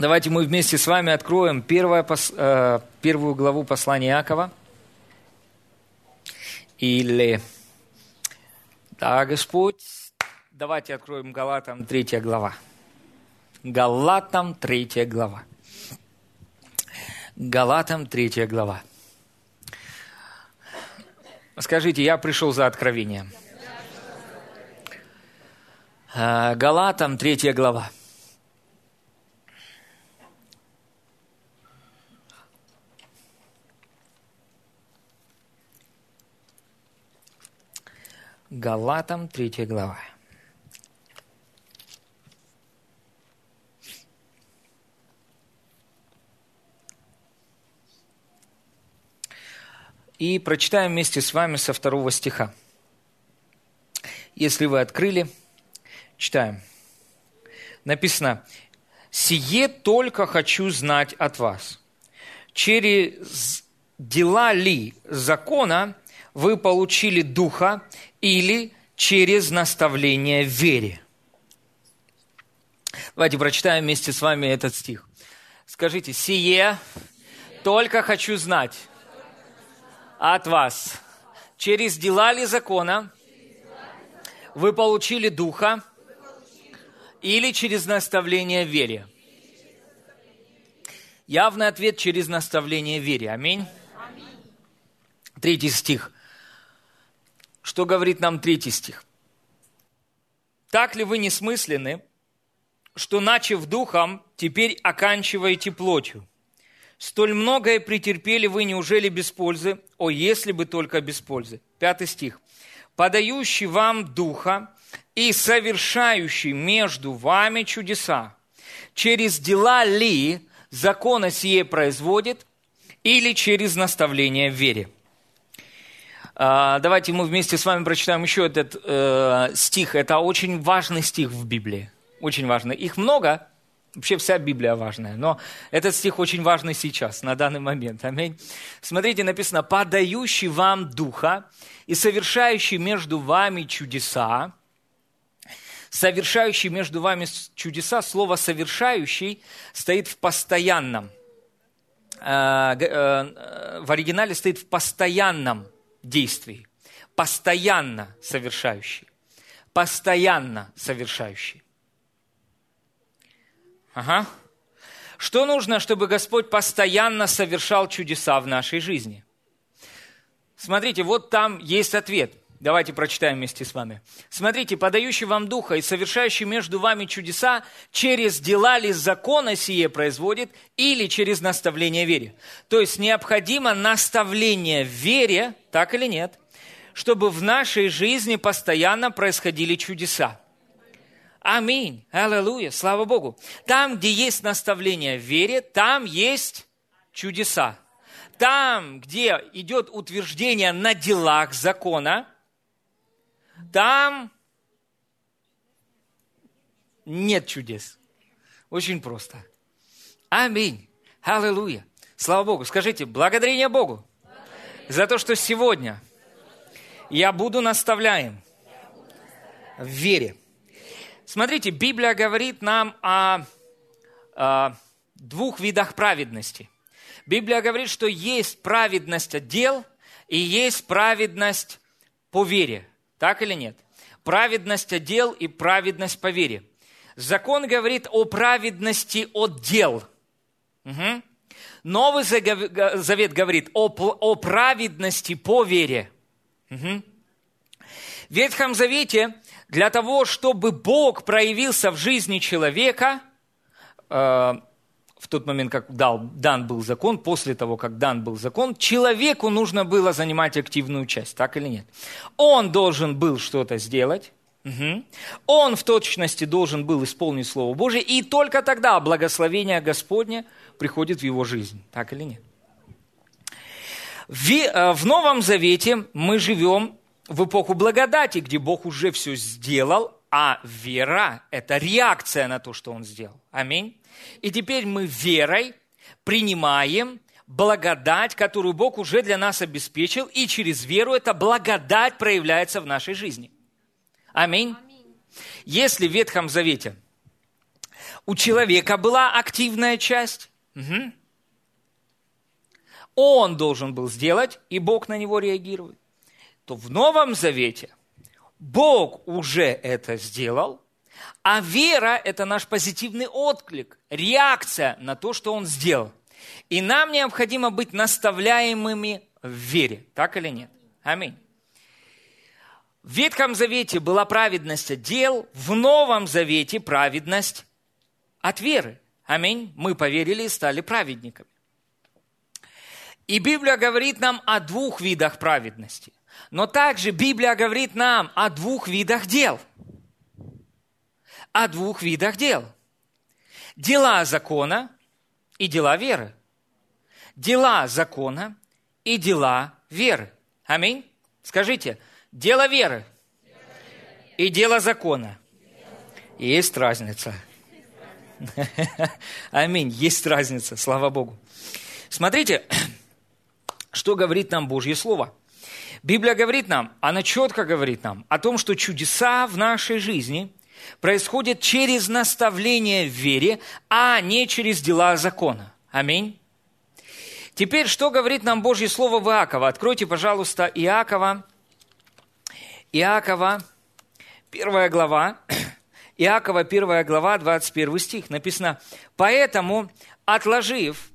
Давайте мы вместе с вами откроем первое, э, первую главу послания Иакова. Или, да, Господь, давайте откроем Галатам третья глава. Галатам третья глава. Галатам третья глава. Скажите, я пришел за откровением. Э, Галатам третья глава. Галатам, 3 глава. И прочитаем вместе с вами со второго стиха. Если вы открыли, читаем. Написано, «Сие только хочу знать от вас, через дела ли закона вы получили Духа или через наставление в вере. Давайте прочитаем вместе с вами этот стих. Скажите, «Сие только хочу знать от вас, через дела ли закона вы получили Духа или через наставление в вере?» Явный ответ через наставление в вере. Аминь. Третий стих – что говорит нам третий стих. «Так ли вы несмысленны, что, начав духом, теперь оканчиваете плотью? Столь многое претерпели вы, неужели без пользы? О, если бы только без пользы!» Пятый стих. «Подающий вам духа и совершающий между вами чудеса, через дела ли закона сие производит, или через наставление в вере?» А, давайте мы вместе с вами прочитаем еще этот э, стих. Это очень важный стих в Библии. Очень важный. Их много, Вообще вся Библия важная, но этот стих очень важный сейчас, на данный момент. Аминь. Смотрите, написано, «подающий вам Духа и совершающий между вами чудеса». Совершающий между вами чудеса, слово «совершающий» стоит в постоянном. Э, э, в оригинале стоит в постоянном действий, постоянно совершающий, постоянно совершающий. Ага. Что нужно, чтобы Господь постоянно совершал чудеса в нашей жизни? Смотрите, вот там есть ответ. Давайте прочитаем вместе с вами. Смотрите, подающий вам Духа и совершающий между вами чудеса, через дела ли закона сие производит или через наставление вере. То есть необходимо наставление в вере, так или нет, чтобы в нашей жизни постоянно происходили чудеса. Аминь. Аллилуйя. Слава Богу. Там, где есть наставление в вере, там есть чудеса. Там, где идет утверждение на делах закона – там нет чудес. Очень просто. Аминь. Аллилуйя. Слава Богу. Скажите, благодарение Богу. За то, что сегодня я буду наставляем в вере. Смотрите, Библия говорит нам о, о двух видах праведности. Библия говорит, что есть праведность от дел и есть праведность по вере. Так или нет? Праведность от дел и праведность по вере. Закон говорит о праведности от дел. Угу. Новый Завет говорит о, о праведности по вере. Угу. В Ветхом Завете для того, чтобы Бог проявился в жизни человека, э, в тот момент, как дал, дан был закон, после того, как дан был закон, человеку нужно было занимать активную часть, так или нет? Он должен был что-то сделать, угу. он в точности должен был исполнить Слово Божие, и только тогда благословение Господне приходит в его жизнь, так или нет? В, э, в Новом Завете мы живем в эпоху благодати, где Бог уже все сделал, а вера – это реакция на то, что Он сделал. Аминь. И теперь мы верой принимаем благодать, которую Бог уже для нас обеспечил, и через веру эта благодать проявляется в нашей жизни. Аминь. Если в Ветхом Завете у человека была активная часть. Угу. Он должен был сделать, и Бог на него реагирует. То в Новом Завете Бог уже это сделал, а вера – это наш позитивный отклик, реакция на то, что Он сделал. И нам необходимо быть наставляемыми в вере. Так или нет? Аминь. В Ветхом Завете была праведность от дел, в Новом Завете праведность от веры. Аминь. Мы поверили и стали праведниками. И Библия говорит нам о двух видах праведности. Но также Библия говорит нам о двух видах дел. О двух видах дел. Дела закона и дела веры. Дела закона и дела веры. Аминь. Скажите, дело веры и дело закона. Есть разница. Аминь. Есть разница, слава Богу. Смотрите, что говорит нам Божье Слово. Библия говорит нам, она четко говорит нам о том, что чудеса в нашей жизни происходят через наставление в вере, а не через дела закона. Аминь. Теперь, что говорит нам Божье Слово в Иакова? Откройте, пожалуйста, Иакова. Иакова, первая глава. Иакова, первая глава, 21 стих. Написано, «Поэтому, отложив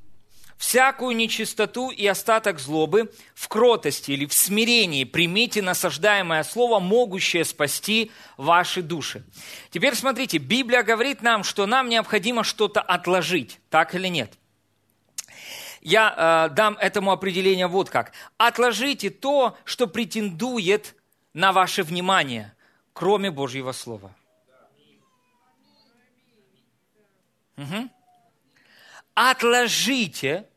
всякую нечистоту и остаток злобы, в кротости или в смирении примите насаждаемое слово, могущее спасти ваши души». Теперь смотрите, Библия говорит нам, что нам необходимо что-то отложить, так или нет – я э, дам этому определение вот как. Отложите то, что претендует на ваше внимание, кроме Божьего Слова. Угу. Отложите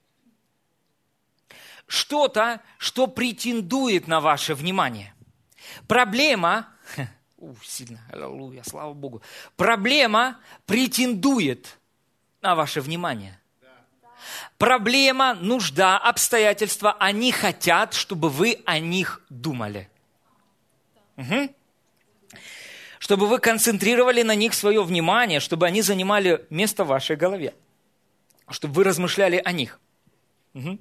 что-то, что претендует на ваше внимание. Проблема, у, сильно, аллилуйя, слава Богу, проблема претендует на ваше внимание – Проблема, нужда, обстоятельства, они хотят, чтобы вы о них думали. Угу. Чтобы вы концентрировали на них свое внимание, чтобы они занимали место в вашей голове. Чтобы вы размышляли о них. Угу.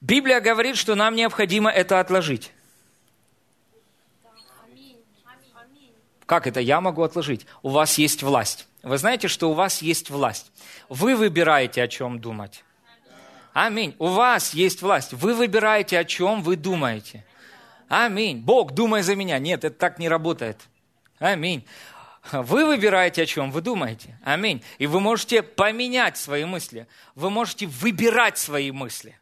Библия говорит, что нам необходимо это отложить. Как это я могу отложить? У вас есть власть. Вы знаете, что у вас есть власть. Вы выбираете, о чем думать. Аминь. У вас есть власть. Вы выбираете, о чем вы думаете. Аминь. Бог, думай за меня. Нет, это так не работает. Аминь. Вы выбираете, о чем вы думаете. Аминь. И вы можете поменять свои мысли. Вы можете выбирать свои мысли.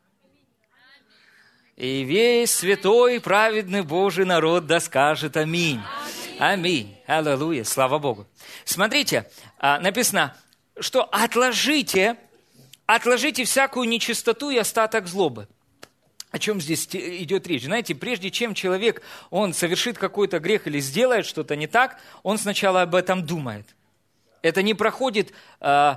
И весь святой, праведный Божий народ да скажет аминь. Аминь. Аллилуйя. Слава Богу. Смотрите, а, написано, что отложите, отложите всякую нечистоту и остаток злобы. О чем здесь идет речь? Знаете, прежде чем человек, он совершит какой-то грех или сделает что-то не так, он сначала об этом думает. Это не проходит э,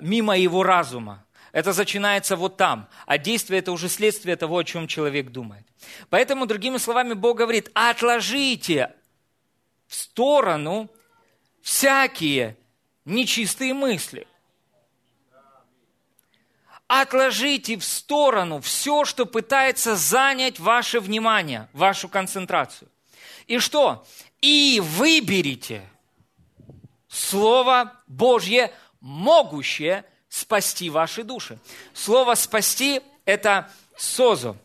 мимо его разума. Это начинается вот там. А действие – это уже следствие того, о чем человек думает. Поэтому, другими словами, Бог говорит, отложите в сторону всякие нечистые мысли. Отложите в сторону все, что пытается занять ваше внимание, вашу концентрацию. И что? И выберите Слово Божье, могущее спасти ваши души. Слово «спасти» – это «созо».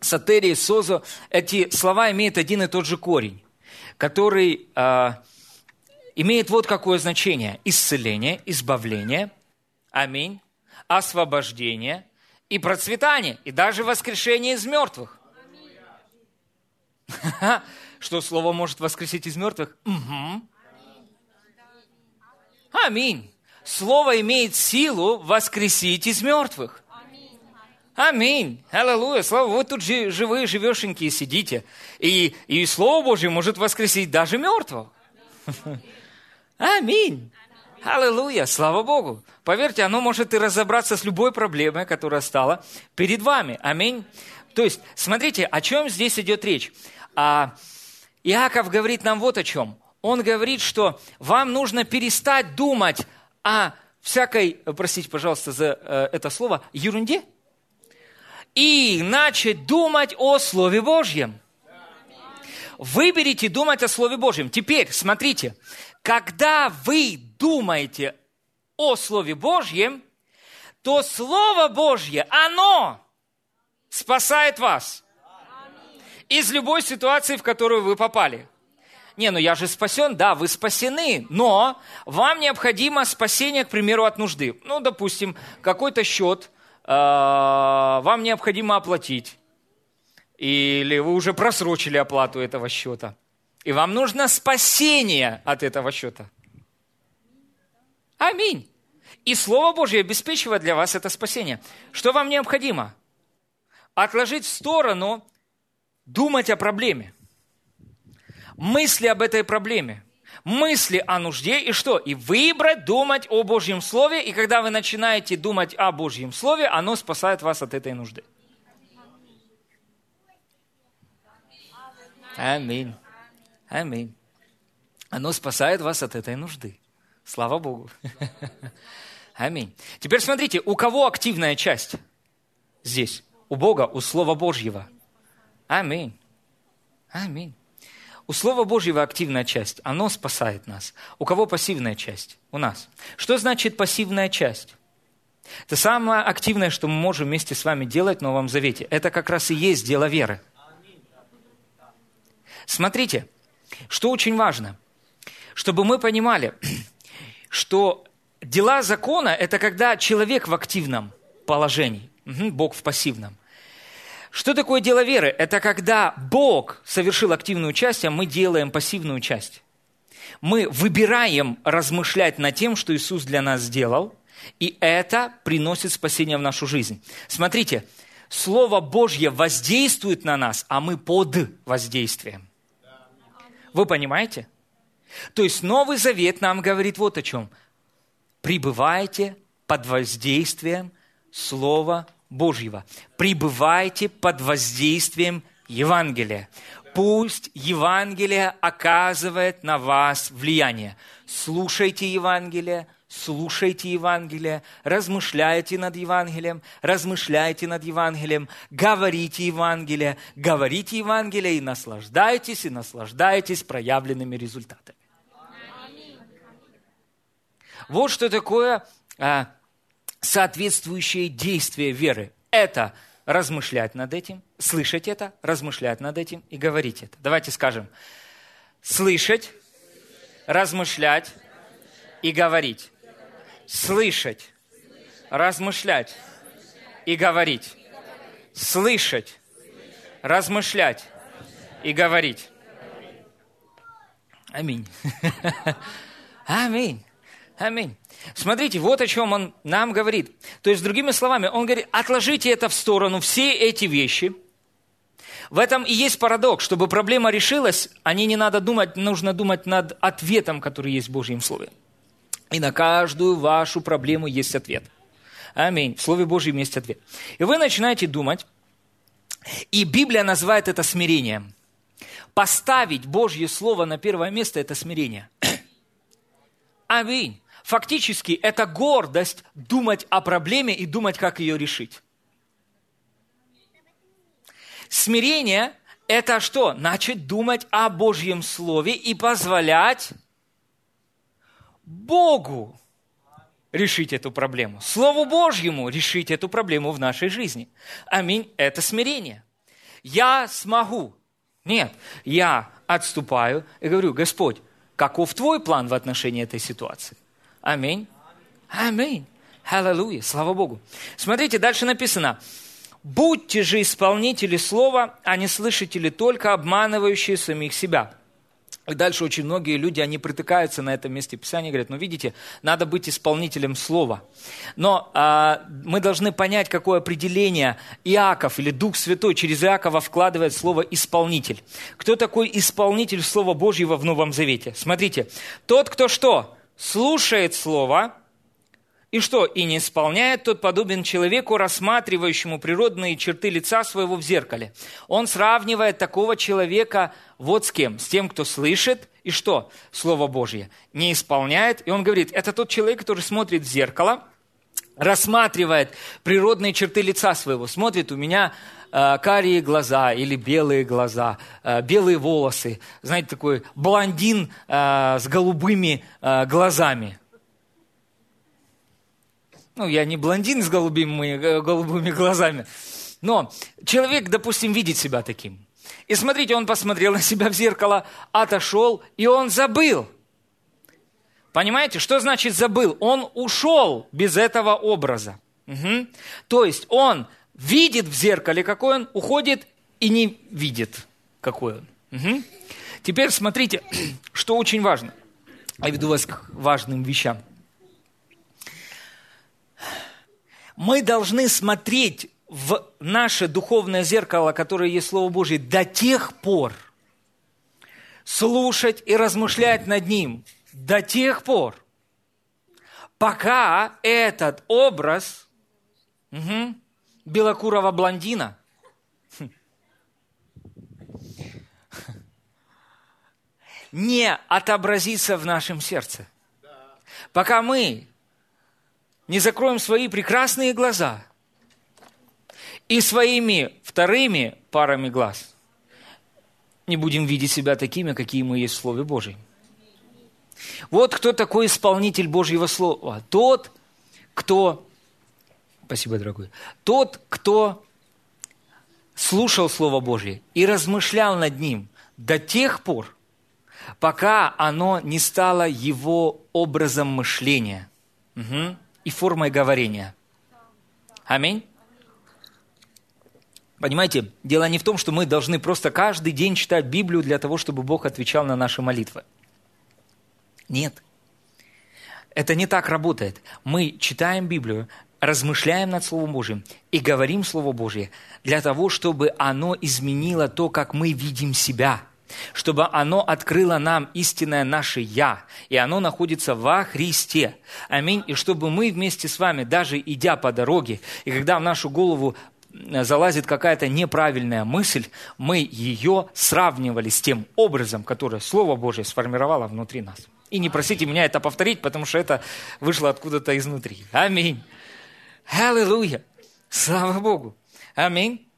Сатерия, «созо» – эти слова имеют один и тот же корень который э, имеет вот какое значение. Исцеление, избавление, аминь, освобождение и процветание, и даже воскрешение из мертвых. Что слово может воскресить из мертвых? Угу. Аминь. Слово имеет силу воскресить из мертвых. Аминь. Аллилуйя. Слава, вы тут живые, живешенькие сидите. И, и Слово Божье может воскресить даже мертвого. Аминь. Аллилуйя, слава Богу. Поверьте, оно может и разобраться с любой проблемой, которая стала перед вами. Аминь. То есть, смотрите, о чем здесь идет речь. А, Иаков говорит нам вот о чем. Он говорит, что вам нужно перестать думать о всякой, простите, пожалуйста, за э, это слово, ерунде. И начать думать о Слове Божьем. Выберите думать о Слове Божьем. Теперь, смотрите, когда вы думаете о Слове Божьем, то Слово Божье, оно спасает вас из любой ситуации, в которую вы попали. Не, ну я же спасен, да, вы спасены, но вам необходимо спасение, к примеру, от нужды. Ну, допустим, какой-то счет э, вам необходимо оплатить, или вы уже просрочили оплату этого счета, и вам нужно спасение от этого счета. Аминь. И Слово Божье обеспечивает для вас это спасение. Что вам необходимо? Отложить в сторону, думать о проблеме. Мысли об этой проблеме. Мысли о нужде и что? И выбрать, думать о Божьем Слове. И когда вы начинаете думать о Божьем Слове, оно спасает вас от этой нужды. Аминь. Аминь. Оно спасает вас от этой нужды. Слава Богу. Аминь. Теперь смотрите, у кого активная часть здесь? У Бога, у Слова Божьего. Аминь. Аминь. У Слова Божьего активная часть, оно спасает нас. У кого пассивная часть? У нас. Что значит пассивная часть? Это самое активное, что мы можем вместе с вами делать в Новом Завете. Это как раз и есть дело веры. Смотрите, что очень важно, чтобы мы понимали, что дела закона – это когда человек в активном положении, Бог в пассивном. Что такое дело веры? Это когда Бог совершил активную часть, а мы делаем пассивную часть. Мы выбираем размышлять над тем, что Иисус для нас сделал, и это приносит спасение в нашу жизнь. Смотрите, Слово Божье воздействует на нас, а мы под воздействием. Вы понимаете? То есть Новый Завет нам говорит вот о чем. Пребывайте под воздействием Слова Божьего. Пребывайте под воздействием Евангелия. Пусть Евангелие оказывает на вас влияние. Слушайте Евангелие, слушайте Евангелие, размышляйте над Евангелием, размышляйте над Евангелием, говорите Евангелие, говорите Евангелие и наслаждайтесь, и наслаждайтесь проявленными результатами. Вот что такое а, соответствующее действие веры. Это размышлять над этим, слышать это, размышлять над этим и говорить это. Давайте скажем, слышать, размышлять и говорить слышать, размышлять и говорить. Слышать, размышлять и говорить. Аминь. Аминь. Аминь. Смотрите, вот о чем он нам говорит. То есть, другими словами, он говорит, отложите это в сторону, все эти вещи. В этом и есть парадокс. Чтобы проблема решилась, о ней не надо думать, нужно думать над ответом, который есть в Божьем Слове. И на каждую вашу проблему есть ответ. Аминь. В Слове Божьем есть ответ. И вы начинаете думать, и Библия называет это смирением. Поставить Божье Слово на первое место – это смирение. Аминь. Фактически это гордость думать о проблеме и думать, как ее решить. Смирение – это что? Начать думать о Божьем Слове и позволять Богу решить эту проблему. Слову Божьему решить эту проблему в нашей жизни. Аминь. Это смирение. Я смогу. Нет, я отступаю и говорю, Господь, каков твой план в отношении этой ситуации? Аминь. Аминь. Аллилуйя. Слава Богу. Смотрите, дальше написано. Будьте же исполнители слова, а не слышатели только обманывающие самих себя. И дальше очень многие люди, они притыкаются на этом месте Писания и говорят, ну видите, надо быть исполнителем слова. Но а, мы должны понять, какое определение Иаков или Дух Святой через Иакова вкладывает слово «исполнитель». Кто такой исполнитель Слова Божьего в Новом Завете? Смотрите, тот, кто что? Слушает Слово И что? И не исполняет, тот подобен человеку, рассматривающему природные черты лица своего в зеркале. Он сравнивает такого человека вот с кем? С тем, кто слышит, и что? Слово Божье. Не исполняет, и он говорит, это тот человек, который смотрит в зеркало, рассматривает природные черты лица своего, смотрит, у меня карие глаза или белые глаза, э, белые волосы, знаете, такой блондин э, с голубыми э, глазами – ну, я не блондин с голубыми, э, голубыми глазами. Но человек, допустим, видит себя таким. И смотрите, он посмотрел на себя в зеркало, отошел, и он забыл. Понимаете, что значит забыл? Он ушел без этого образа. Угу. То есть он видит в зеркале, какой он, уходит и не видит, какой он. Угу. Теперь смотрите, что очень важно. Я веду вас к важным вещам. мы должны смотреть в наше духовное зеркало, которое есть Слово Божье, до тех пор, слушать и размышлять над ним до тех пор, пока этот образ угу, белокурого блондина не отобразится в нашем сердце. Пока мы не закроем свои прекрасные глаза и своими вторыми парами глаз не будем видеть себя такими, какие мы есть в Слове Божьем. Вот кто такой исполнитель Божьего Слова. Тот, кто... Спасибо, дорогой. Тот, кто слушал Слово Божье и размышлял над ним до тех пор, пока оно не стало его образом мышления. Угу и формой говорения. Аминь. Понимаете, дело не в том, что мы должны просто каждый день читать Библию для того, чтобы Бог отвечал на наши молитвы. Нет. Это не так работает. Мы читаем Библию, размышляем над Словом Божьим и говорим Слово Божье для того, чтобы оно изменило то, как мы видим себя – чтобы оно открыло нам истинное наше «Я», и оно находится во Христе. Аминь. И чтобы мы вместе с вами, даже идя по дороге, и когда в нашу голову э, залазит какая-то неправильная мысль, мы ее сравнивали с тем образом, который Слово Божье сформировало внутри нас. И не просите меня это повторить, потому что это вышло откуда-то изнутри. Аминь. Аллилуйя. Слава Богу. Аминь.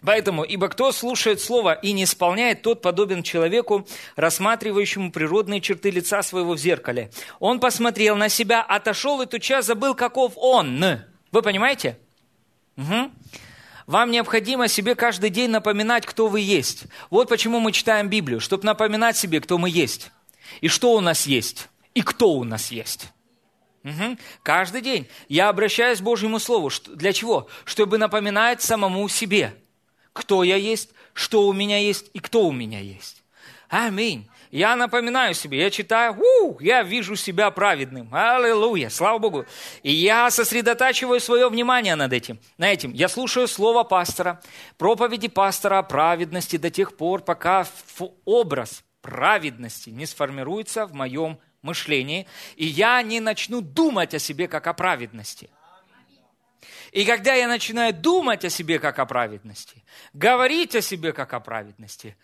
Поэтому, ибо кто слушает Слово и не исполняет, тот подобен человеку, рассматривающему природные черты лица своего в зеркале. Он посмотрел на себя, отошел и туча забыл, каков он. Вы понимаете? Угу. Вам необходимо себе каждый день напоминать, кто вы есть. Вот почему мы читаем Библию, чтобы напоминать себе, кто мы есть. И что у нас есть. И кто у нас есть. Угу. Каждый день я обращаюсь к Божьему Слову. Для чего? Чтобы напоминать самому себе – кто я есть, что у меня есть и кто у меня есть. Аминь. Я напоминаю себе, я читаю, у, я вижу себя праведным. Аллилуйя, слава Богу. И я сосредотачиваю свое внимание над этим. На этим. Я слушаю слово пастора, проповеди пастора о праведности до тех пор, пока образ праведности не сформируется в моем мышлении, и я не начну думать о себе как о праведности. И когда я начинаю думать о себе как о праведности, говорить о себе как о праведности,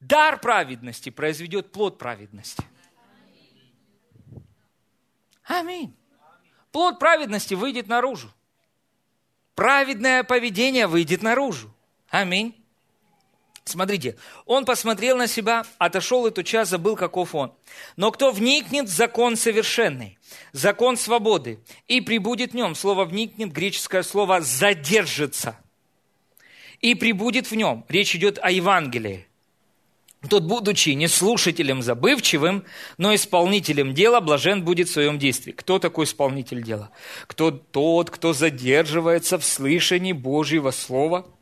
дар праведности произведет плод праведности. Аминь. Плод праведности выйдет наружу. Праведное поведение выйдет наружу. Аминь. Смотрите, он посмотрел на себя, отошел и тотчас забыл, каков он. Но кто вникнет в закон совершенный, закон свободы, и прибудет в нем, слово «вникнет», греческое слово «задержится», и прибудет в нем, речь идет о Евангелии, тот, будучи не слушателем забывчивым, но исполнителем дела, блажен будет в своем действии. Кто такой исполнитель дела? Кто тот, кто задерживается в слышании Божьего Слова –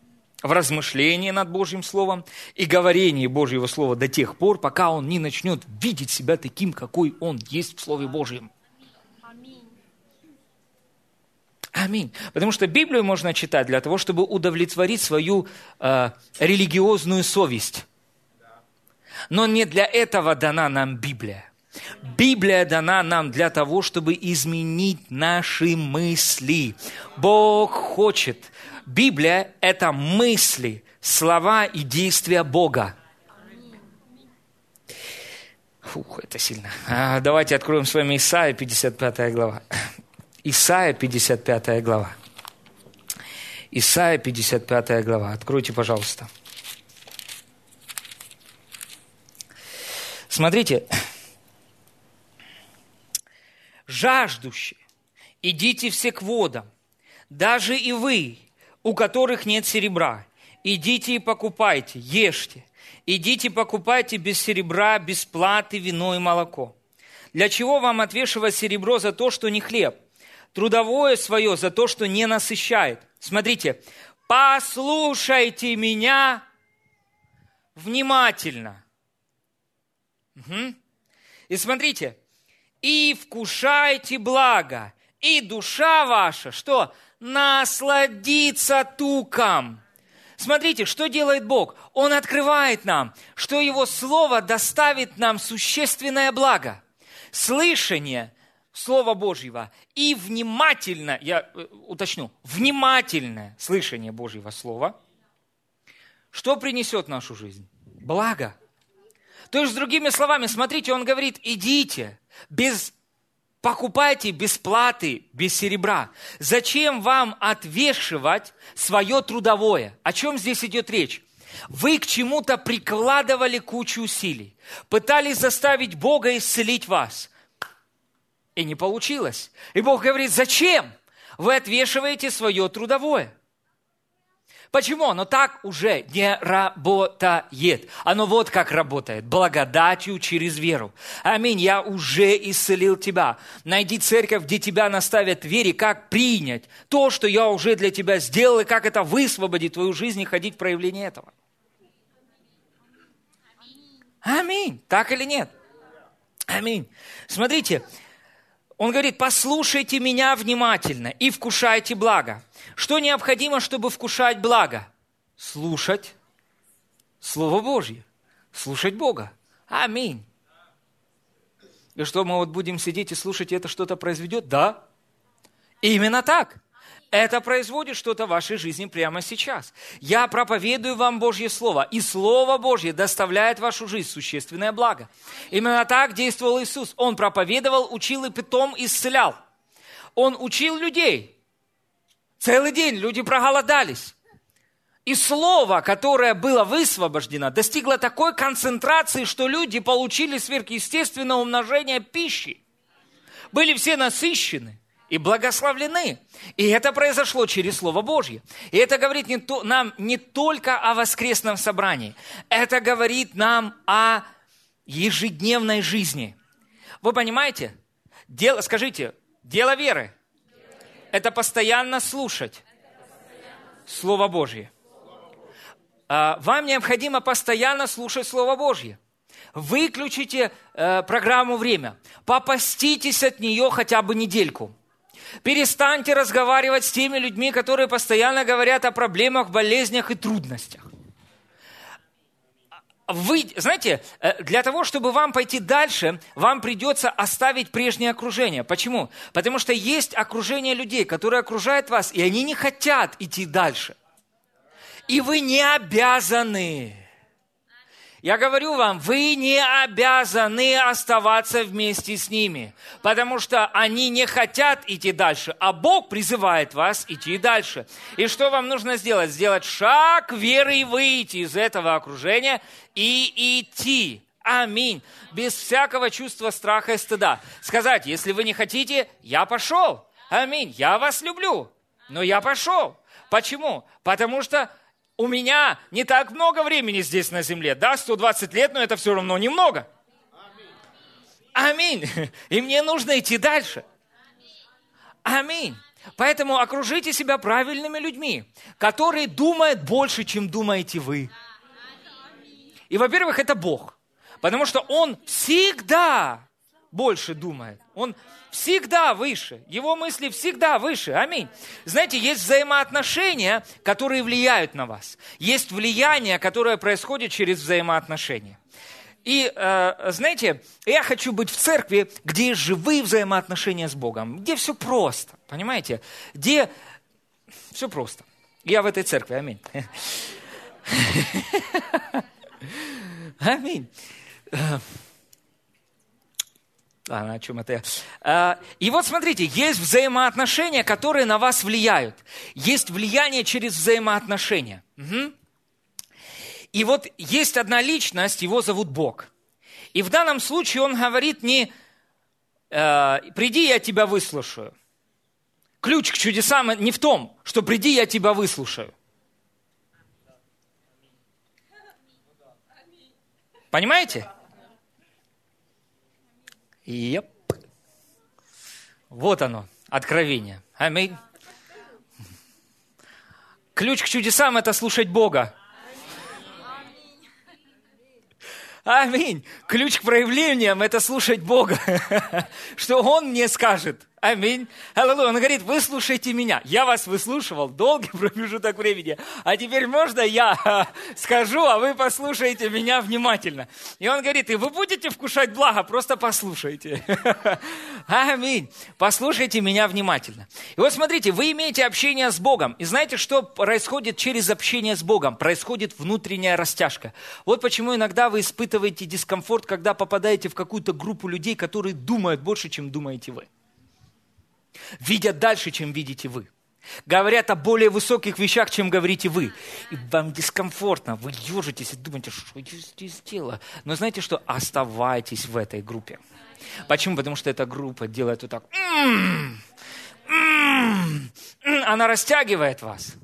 в размышлении над Божьим Словом и говорении Божьего Слова до тех пор, пока он не начнет видеть себя таким, какой он есть в Слове Божьем. Аминь. Потому что Библию можно читать для того, чтобы удовлетворить свою э, религиозную совесть. Но не для этого дана нам Библия. Библия дана нам для того, чтобы изменить наши мысли. Бог хочет. Библия – это мысли, слова и действия Бога. Фух, это сильно. А, давайте откроем с вами Исаия, 55 глава. Исаия, 55 глава. Исаия, 55 глава. Откройте, пожалуйста. Смотрите. Жаждущие, идите все к водам, даже и вы, у которых нет серебра, идите и покупайте, ешьте, идите покупайте без серебра, без платы вино и молоко. Для чего вам отвешивать серебро за то, что не хлеб? Трудовое свое за то, что не насыщает. Смотрите, послушайте меня внимательно. Угу. И смотрите, и вкушайте благо, и душа ваша, что? Насладится туком. Смотрите, что делает Бог? Он открывает нам, что Его Слово доставит нам существенное благо. Слышание Слова Божьего и внимательно, я э, уточню, внимательное слышание Божьего Слова, что принесет нашу жизнь? Благо. То есть, другими словами, смотрите, он говорит, идите, без, покупайте без платы, без серебра. Зачем вам отвешивать свое трудовое? О чем здесь идет речь? Вы к чему-то прикладывали кучу усилий, пытались заставить Бога исцелить вас. И не получилось. И Бог говорит, зачем? Вы отвешиваете свое трудовое. Почему? Оно так уже не работает. Оно вот как работает. Благодатью через веру. Аминь. Я уже исцелил тебя. Найди церковь, где тебя наставят в вере, как принять то, что я уже для тебя сделал, и как это высвободит твою жизнь и ходить в проявление этого. Аминь. Так или нет? Аминь. Смотрите, он говорит, послушайте меня внимательно и вкушайте благо. Что необходимо, чтобы вкушать благо? Слушать Слово Божье, слушать Бога. Аминь. И что мы вот будем сидеть и слушать, и это что-то произведет? Да. Именно так. Это производит что-то в вашей жизни прямо сейчас. Я проповедую вам Божье Слово, и Слово Божье доставляет в вашу жизнь существенное благо. Именно так действовал Иисус. Он проповедовал, учил и потом исцелял. Он учил людей. Целый день люди проголодались. И слово, которое было высвобождено, достигло такой концентрации, что люди получили сверхъестественное умножение пищи. Были все насыщены и благословлены. И это произошло через Слово Божье. И это говорит не то, нам не только о воскресном собрании, это говорит нам о ежедневной жизни. Вы понимаете? Дело, скажите, дело веры – это постоянно слушать Слово Божье. А, вам необходимо постоянно слушать Слово Божье. Выключите э, программу «Время». Попаститесь от нее хотя бы недельку – Перестаньте разговаривать с теми людьми, которые постоянно говорят о проблемах, болезнях и трудностях. Вы, знаете, э, для того, чтобы вам пойти дальше, вам придется оставить прежнее окружение. Почему? Потому что есть окружение людей, которые окружают вас, и они не хотят идти дальше. И вы не обязаны я говорю вам, вы не обязаны оставаться вместе с ними, потому что они не хотят идти дальше, а Бог призывает вас идти дальше. И что вам нужно сделать? Сделать шаг веры и выйти из этого окружения и идти. Аминь. Без всякого чувства страха и стыда. Сказать, если вы не хотите, я пошел. Аминь. Я вас люблю, но я пошел. Почему? Потому что у меня не так много времени здесь на земле. Да, 120 лет, но это все равно немного. Аминь. И мне нужно идти дальше. Аминь. Поэтому окружите себя правильными людьми, которые думают больше, чем думаете вы. И, во-первых, это Бог. Потому что Он всегда больше думает. Он всегда выше. Его мысли всегда выше. Аминь. Знаете, есть взаимоотношения, которые влияют на вас. Есть влияние, которое происходит через взаимоотношения. И, э, знаете, я хочу быть в церкви, где живые взаимоотношения с Богом, где все просто, понимаете? Где все просто. Я в этой церкви, аминь. Аминь. А, на чем это я? А, и вот смотрите, есть взаимоотношения, которые на вас влияют. Есть влияние через взаимоотношения. Угу. И вот есть одна личность, его зовут Бог. И в данном случае он говорит не э, «приди, я тебя выслушаю». Ключ к чудесам не в том, что «приди, я тебя выслушаю». Понимаете? Еп. Вот оно, откровение. Аминь. Ключ к чудесам – это слушать Бога. Аминь. Ключ к проявлениям – это слушать Бога. Что Он мне скажет. Аминь. Аллилуйя. Он говорит, выслушайте меня. Я вас выслушивал долгий промежуток времени. А теперь можно я скажу, а вы послушаете меня внимательно. И он говорит, и вы будете вкушать благо, просто послушайте. Аминь. Послушайте меня внимательно. И вот смотрите, вы имеете общение с Богом. И знаете, что происходит через общение с Богом? Происходит внутренняя растяжка. Вот почему иногда вы испытываете дискомфорт, когда попадаете в какую-то группу людей, которые думают больше, чем думаете вы видят дальше, чем видите вы. Говорят о более высоких вещах, чем говорите вы. И вам дискомфортно, вы ежитесь и думаете, что я здесь делаю. Но знаете что? Оставайтесь в этой группе. Почему? Потому что эта группа делает вот так. Она растягивает вас.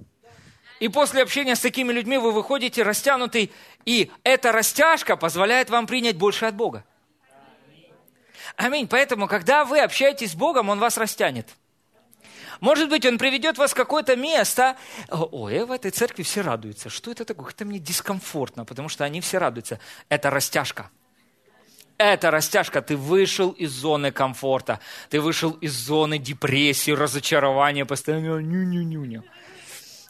И после общения с такими людьми вы выходите растянутый, и эта растяжка позволяет вам принять больше от Бога. Аминь. Поэтому, когда вы общаетесь с Богом, Он вас растянет. Может быть, Он приведет вас в какое-то место. Ой, в этой церкви все радуются. Что это такое? Это мне дискомфортно, потому что они все радуются. Это растяжка. Это растяжка. Ты вышел из зоны комфорта. Ты вышел из зоны депрессии, разочарования, постоянно ню-ню-ню-ню.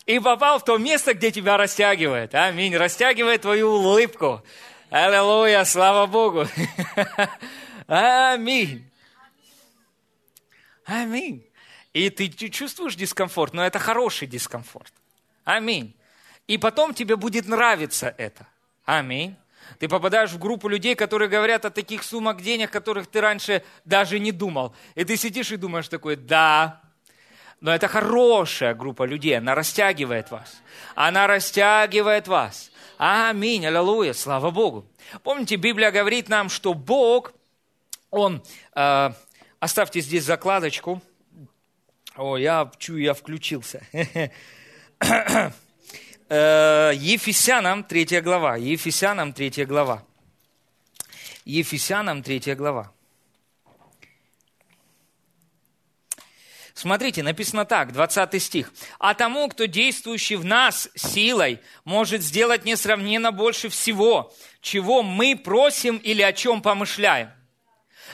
И попал в то место, где тебя растягивает. Аминь. Растягивает твою улыбку. Аллилуйя, слава Богу. Аминь. Аминь. И ты чувствуешь дискомфорт, но это хороший дискомфорт. Аминь. И потом тебе будет нравиться это. Аминь. Ты попадаешь в группу людей, которые говорят о таких суммах денег, которых ты раньше даже не думал. И ты сидишь и думаешь такой, да, но это хорошая группа людей, она растягивает вас. Она растягивает вас. Аминь, аллилуйя, слава Богу. Помните, Библия говорит нам, что Бог он, э, оставьте здесь закладочку. О, я чую, я включился. Э, Ефесянам 3 глава. Ефесянам 3 глава. Ефесянам 3 глава. Смотрите, написано так, 20 стих. «А тому, кто действующий в нас силой, может сделать несравненно больше всего, чего мы просим или о чем помышляем».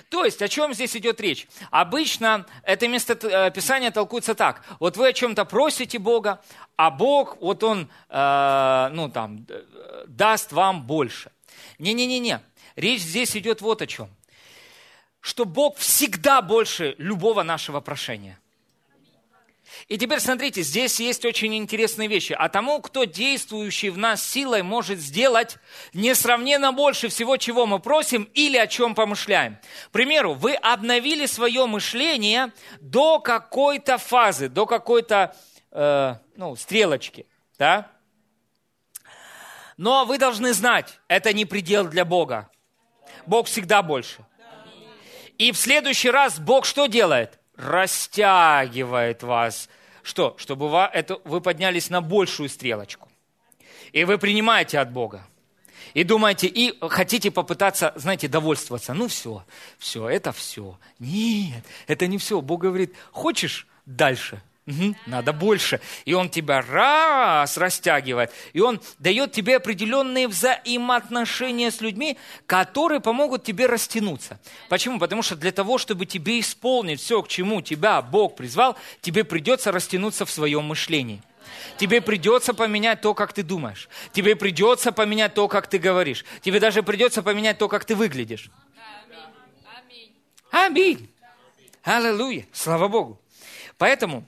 То есть, о чем здесь идет речь? Обычно это место э, Писания толкуется так. Вот вы о чем-то просите Бога, а Бог, вот Он, э, ну там, даст вам больше. Не-не-не-не. Речь здесь идет вот о чем. Что Бог всегда больше любого нашего прошения – и теперь смотрите, здесь есть очень интересные вещи. А тому, кто действующий в нас силой может сделать несравненно больше всего, чего мы просим или о чем помышляем. К примеру, вы обновили свое мышление до какой-то фазы, до какой-то э, ну, стрелочки. Да? Но вы должны знать, это не предел для Бога. Бог всегда больше. И в следующий раз Бог что делает? Растягивает вас. Что? Чтобы вы, поднялись на большую стрелочку. И вы принимаете от Бога. И думаете, и хотите попытаться, знаете, довольствоваться. Ну все, все, это все. Нет, это не все. Бог говорит, хочешь дальше? Угу, надо больше. И он тебя раз растягивает. И он дает тебе определенные взаимоотношения с людьми, которые помогут тебе растянуться. Почему? Потому что для того, чтобы тебе исполнить все, к чему тебя Бог призвал, тебе придется растянуться в своем мышлении. Тебе придется поменять то, как ты думаешь. Тебе придется поменять то, как ты говоришь. Тебе даже придется поменять то, как ты выглядишь. Аминь. Аллилуйя. Слава Богу. Поэтому,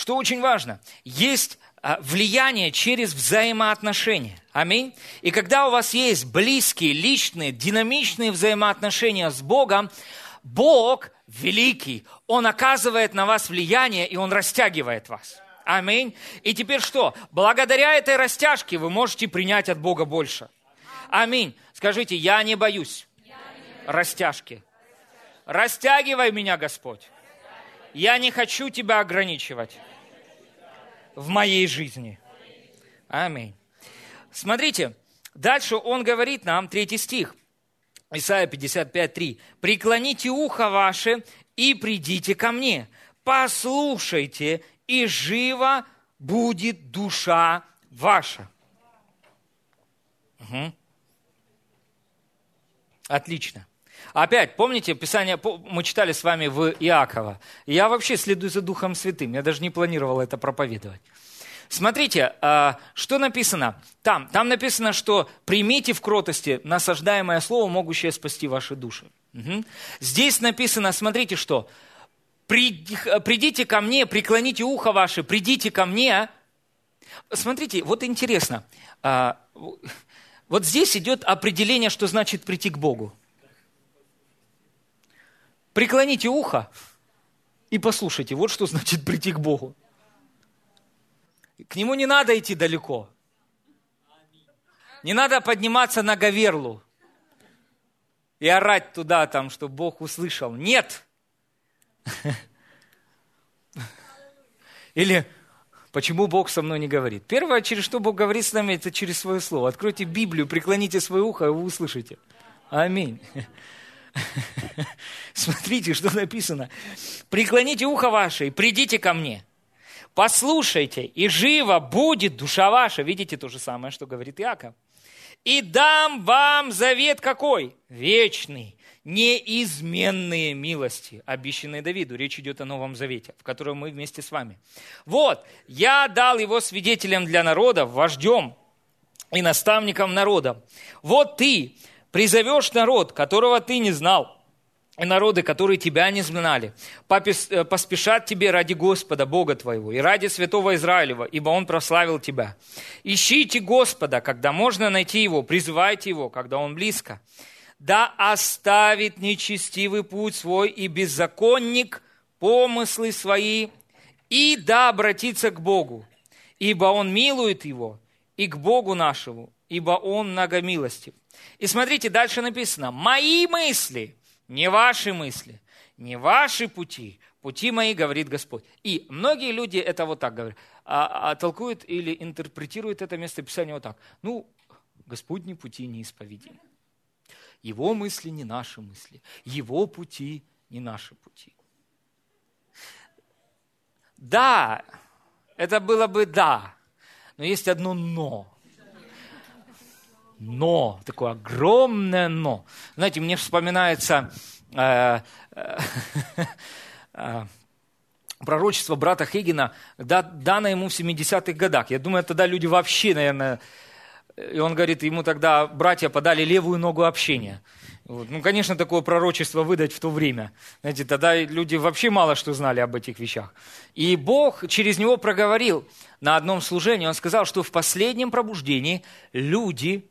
что очень важно, есть а, влияние через взаимоотношения. Аминь. И когда у вас есть близкие, личные, динамичные взаимоотношения с Богом, Бог великий, Он оказывает на вас влияние, и Он растягивает вас. Аминь. И теперь что? Благодаря этой растяжке вы можете принять от Бога больше. Аминь. Скажите, я не боюсь растяжки. Растягивай меня, Господь. Я не хочу тебя ограничивать в моей жизни. Аминь. Смотрите, дальше он говорит нам, третий стих, Исайя 55, 3. «Преклоните ухо ваше и придите ко мне, послушайте, и живо будет душа ваша». Угу. Отлично. Опять, помните, Писание, мы читали с вами в Иакова. Я вообще следую за Духом Святым, я даже не планировал это проповедовать. Смотрите, а, что написано там. Там написано, что примите в кротости насаждаемое слово, могущее спасти ваши души. Угу. Здесь написано, смотрите, что придите ко мне, преклоните ухо ваше, придите ко мне. Смотрите, вот интересно. А, вот здесь идет определение, что значит прийти к Богу. Преклоните ухо и послушайте. Вот что значит прийти к Богу. К Нему не надо идти далеко. Не надо подниматься на Гаверлу и орать туда, там, чтобы Бог услышал. Нет. Или почему Бог со мной не говорит? Первое, через что Бог говорит с нами, это через свое слово. Откройте Библию, преклоните свое ухо, и вы услышите. Аминь. Смотрите, что написано. «Преклоните ухо ваше и придите ко мне. Послушайте, и живо будет душа ваша». Видите то же самое, что говорит Иаков. «И дам вам завет какой? Вечный, неизменные милости, обещанные Давиду. Речь идет о Новом Завете, в котором мы вместе с вами. Вот, я дал его свидетелем для народа, вождем и наставником народа. Вот ты, призовешь народ, которого ты не знал, и народы, которые тебя не знали, э, поспешат тебе ради Господа, Бога твоего, и ради святого Израилева, ибо Он прославил тебя. Ищите Господа, когда можно найти Его, призывайте Его, когда Он близко. Да оставит нечестивый путь свой и беззаконник помыслы свои, и да обратится к Богу, ибо Он милует его, и к Богу нашему, ибо Он многомилостив. И смотрите, дальше написано, мои мысли, не ваши мысли, не ваши пути, пути мои, говорит Господь. И многие люди это вот так говорят, а, а толкуют или интерпретируют это место Писания вот так. Ну, Господни пути неисповедимы. Его мысли не наши мысли, его пути не наши пути. Да, это было бы да, но есть одно но но, такое огромное но. Знаете, мне вспоминается э, э, э, пророчество брата Хейгена, да, дано ему в 70-х годах. Я думаю, тогда люди вообще, наверное, и он говорит, ему тогда братья подали левую ногу общения. Вот. Ну, конечно, такое пророчество выдать в то время. Знаете, тогда люди вообще мало что знали об этих вещах. И Бог через него проговорил на одном служении, он сказал, что в последнем пробуждении люди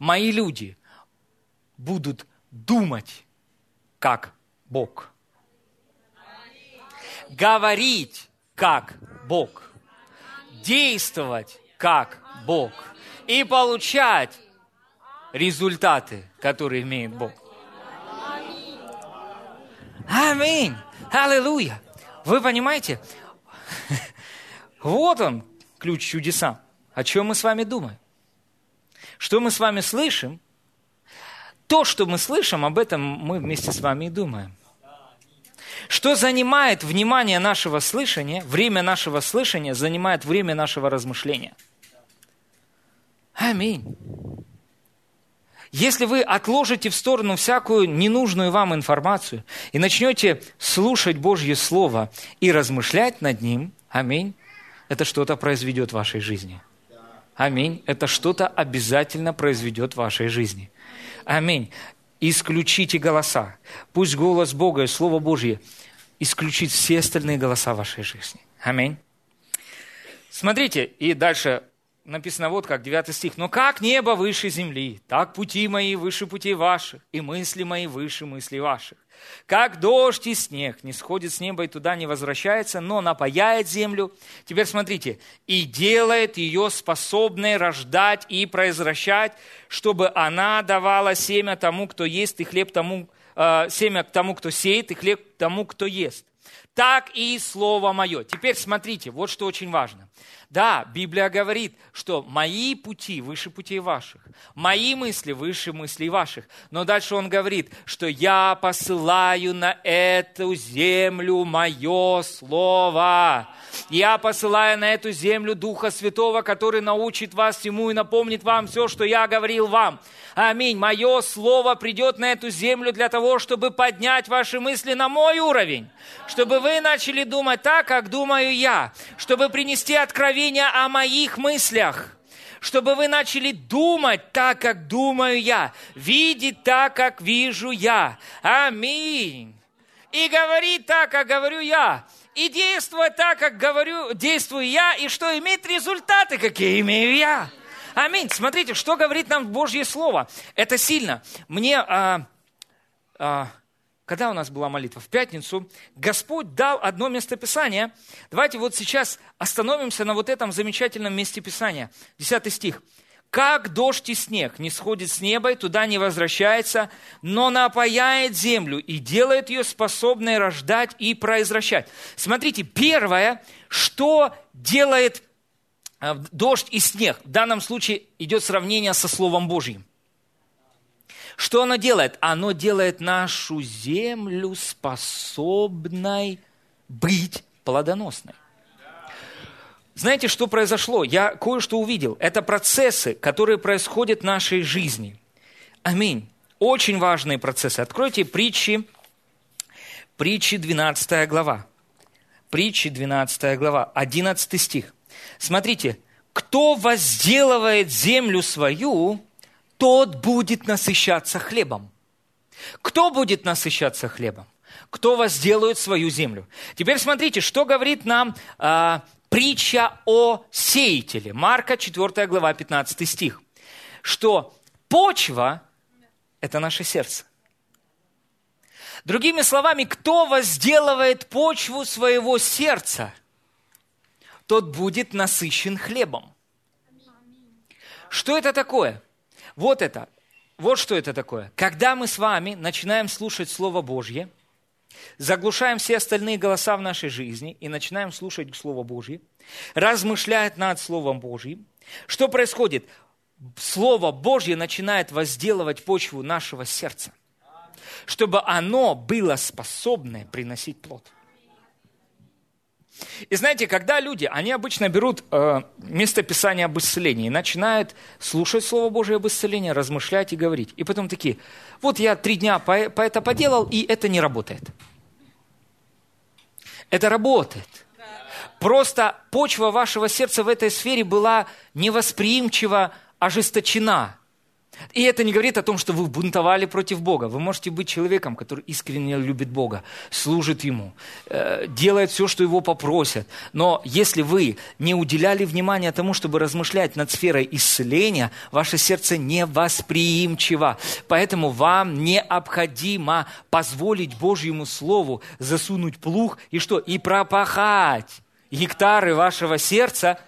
мои люди будут думать, как Бог. Говорить, как Бог. Действовать, как Бог. И получать результаты, которые имеет Бог. Аминь. Аллилуйя. Вы понимаете? Вот он, ключ чудеса. О чем мы с вами думаем? Что мы с вами слышим, то, что мы слышим, об этом мы вместе с вами и думаем. Что занимает внимание нашего слышания, время нашего слышания занимает время нашего размышления. Аминь. Если вы отложите в сторону всякую ненужную вам информацию и начнете слушать Божье Слово и размышлять над ним, аминь, это что-то произведет в вашей жизни. Аминь. Это что-то обязательно произведет в вашей жизни. Аминь. Исключите голоса. Пусть голос Бога и Слово Божье исключит все остальные голоса вашей жизни. Аминь. Смотрите, и дальше написано вот как, 9 стих. «Но как небо выше земли, так пути мои выше путей ваших, и мысли мои выше мыслей ваших. Как дождь и снег не сходит с неба и туда не возвращается, но напаяет землю». Теперь смотрите. «И делает ее способной рождать и произвращать, чтобы она давала семя тому, кто ест, и хлеб тому, э, семя тому, кто сеет, и хлеб тому, кто ест. Так и слово мое». Теперь смотрите, вот что очень важно. Да, Библия говорит, что мои пути выше путей ваших, мои мысли выше мыслей ваших. Но дальше он говорит, что я посылаю на эту землю мое слово. Я посылаю на эту землю Духа Святого, который научит вас всему и напомнит вам все, что я говорил вам. Аминь. Мое слово придет на эту землю для того, чтобы поднять ваши мысли на мой уровень, чтобы вы начали думать так, как думаю я, чтобы принести откровение о моих мыслях, чтобы вы начали думать так, как думаю я, видеть так, как вижу я. Аминь. И говорить так, как говорю я. И действовать так, как говорю, действую я, и что иметь результаты, какие имею я. Аминь. Смотрите, что говорит нам Божье Слово. Это сильно. Мне а, а, когда у нас была молитва? В пятницу Господь дал одно местописание. Давайте вот сейчас остановимся на вот этом замечательном месте Писания. Десятый стих. «Как дождь и снег не сходит с неба и туда не возвращается, но напаяет землю и делает ее способной рождать и произвращать». Смотрите, первое, что делает дождь и снег. В данном случае идет сравнение со Словом Божьим. Что оно делает? Оно делает нашу землю способной быть плодоносной. Знаете, что произошло? Я кое-что увидел. Это процессы, которые происходят в нашей жизни. Аминь. Очень важные процессы. Откройте притчи, притчи 12 глава. Притчи 12 глава, 11 стих. Смотрите, кто возделывает землю свою, тот будет насыщаться хлебом. Кто будет насыщаться хлебом? Кто возделает свою землю? Теперь смотрите, что говорит нам э, притча о сеятеле. Марка 4 глава 15 стих. Что почва – это наше сердце. Другими словами, кто возделывает почву своего сердца, тот будет насыщен хлебом. Что это такое? Вот это, вот что это такое. Когда мы с вами начинаем слушать Слово Божье, заглушаем все остальные голоса в нашей жизни и начинаем слушать Слово Божье, размышлять над Словом Божьим, что происходит? Слово Божье начинает возделывать почву нашего сердца, чтобы оно было способное приносить плод. И знаете, когда люди, они обычно берут э, местописание об исцелении и начинают слушать Слово Божие об исцелении, размышлять и говорить. И потом такие, вот я три дня по, по это поделал, и это не работает. Это работает. Просто почва вашего сердца в этой сфере была невосприимчива, ожесточена. И это не говорит о том, что вы бунтовали против Бога. Вы можете быть человеком, который искренне любит Бога, служит Ему, э, делает все, что Его попросят. Но если вы не уделяли внимания тому, чтобы размышлять над сферой исцеления, ваше сердце невосприимчиво. Поэтому вам необходимо позволить Божьему Слову засунуть плуг и что? И пропахать гектары вашего сердца.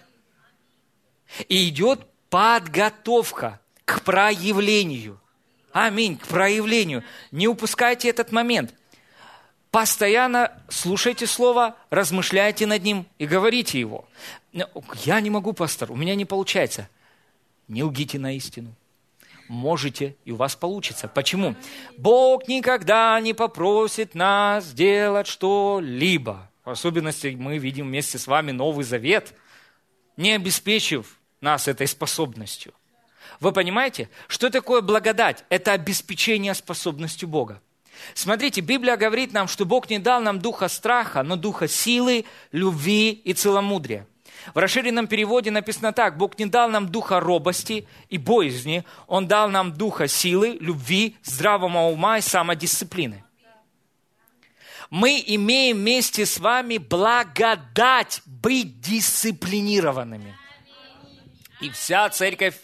И идет подготовка – к проявлению. Аминь, к проявлению. Не упускайте этот момент. Постоянно слушайте Слово, размышляйте над ним и говорите его. Я не могу, пастор, у меня не получается. Не лгите на истину. Можете, и у вас получится. Почему? Бог никогда не попросит нас сделать что-либо. В особенности мы видим вместе с вами Новый Завет, не обеспечив нас этой способностью. Вы понимаете, что такое благодать? Это обеспечение способностью Бога. Смотрите, Библия говорит нам, что Бог не дал нам духа страха, но духа силы, любви и целомудрия. В расширенном переводе написано так. Бог не дал нам духа робости и боязни. Он дал нам духа силы, любви, здравого ума и самодисциплины. Мы имеем вместе с вами благодать быть дисциплинированными. И вся церковь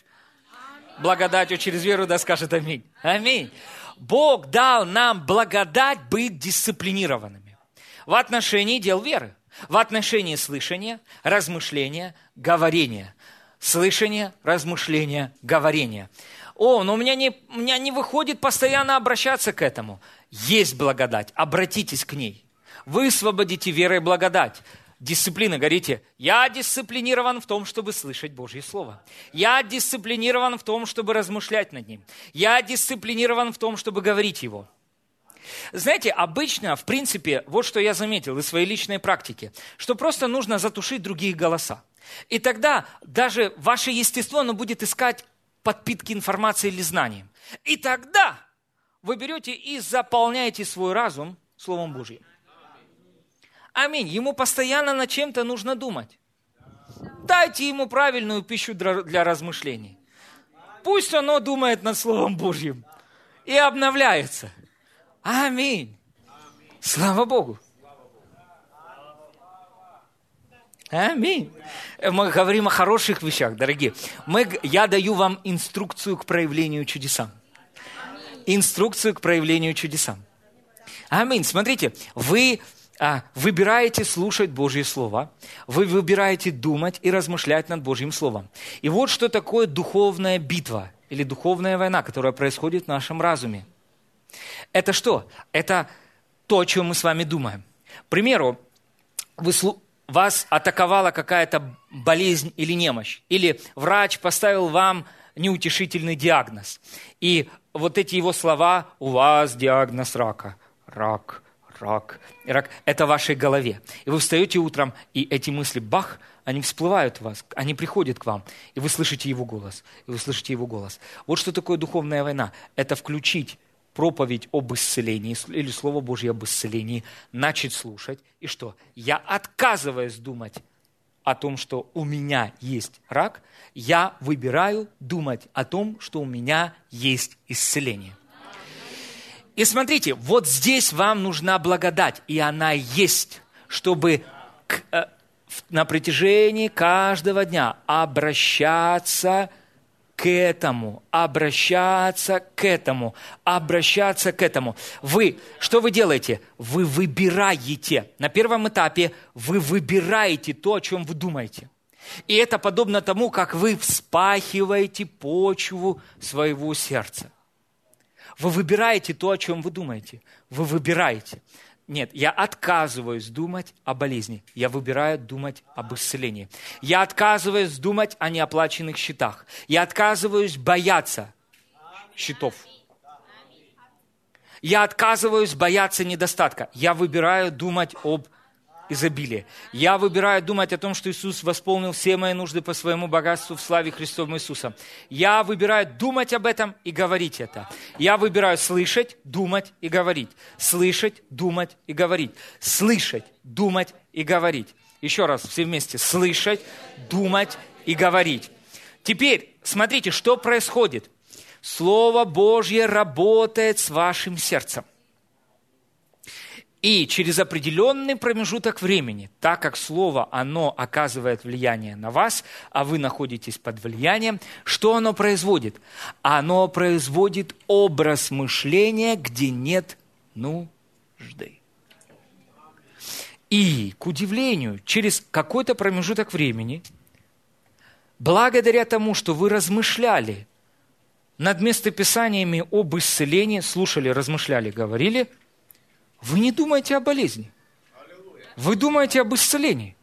благодатью через веру да скажет аминь. Аминь. Бог дал нам благодать быть дисциплинированными в отношении дел веры, в отношении слышания, размышления, говорения. Слышание, размышления, говорения. О, но у меня, не, у меня не выходит постоянно обращаться к этому. Есть благодать, обратитесь к ней. Высвободите верой благодать. Дисциплина, говорите, я дисциплинирован в том, чтобы слышать Божье Слово. Я дисциплинирован в том, чтобы размышлять над ним. Я дисциплинирован в том, чтобы говорить его. Знаете, обычно, в принципе, вот что я заметил из своей личной практики, что просто нужно затушить другие голоса. И тогда даже ваше естество, оно будет искать подпитки информации или знаний. И тогда вы берете и заполняете свой разум Словом Божьим. Аминь. Ему постоянно над чем-то нужно думать. Дайте ему правильную пищу для размышлений. Пусть оно думает над Словом Божьим и обновляется. Аминь. Слава Богу. Аминь. Мы говорим о хороших вещах, дорогие. Мы, я даю вам инструкцию к проявлению чудесам. Инструкцию к проявлению чудесам. Аминь. Смотрите, вы выбираете слушать Божье Слово, вы выбираете думать и размышлять над Божьим Словом. И вот что такое духовная битва или духовная война, которая происходит в нашем разуме. Это что? Это то, о чем мы с вами думаем. К примеру, вы, вас атаковала какая-то болезнь или немощь, или врач поставил вам неутешительный диагноз. И вот эти его слова «у вас диагноз рака», «рак», рак, рак, это в вашей голове. И вы встаете утром, и эти мысли, бах, они всплывают в вас, они приходят к вам, и вы слышите его голос, и вы слышите его голос. Вот что такое духовная война. Это включить проповедь об исцелении или Слово Божье об исцелении, начать слушать. И что? Я отказываюсь думать о том, что у меня есть рак, я выбираю думать о том, что у меня есть исцеление. И смотрите, вот здесь вам нужна благодать, и она есть, чтобы к, э, на протяжении каждого дня обращаться к этому, обращаться к этому, обращаться к этому. Вы, что вы делаете? Вы выбираете. На первом этапе вы выбираете то, о чем вы думаете. И это подобно тому, как вы вспахиваете почву своего сердца. Вы выбираете то, о чем вы думаете. Вы выбираете. Нет, я отказываюсь думать о болезни. Я выбираю думать об исцелении. Я отказываюсь думать о неоплаченных счетах. Я отказываюсь бояться счетов. Я отказываюсь бояться недостатка. Я выбираю думать об изобилие. Я выбираю думать о том, что Иисус восполнил все мои нужды по своему богатству в славе Христовом Иисуса. Я выбираю думать об этом и говорить это. Я выбираю слышать, думать и говорить. Слышать, думать и говорить. Слышать, думать и говорить. Еще раз, все вместе. Слышать, думать и говорить. Теперь, смотрите, что происходит. Слово Божье работает с вашим сердцем. И через определенный промежуток времени, так как Слово, оно оказывает влияние на вас, а вы находитесь под влиянием, что оно производит? Оно производит образ мышления, где нет нужды. И, к удивлению, через какой-то промежуток времени, благодаря тому, что вы размышляли над местописаниями об исцелении, слушали, размышляли, говорили – вы не думаете о болезни. Вы думаете об исцелении.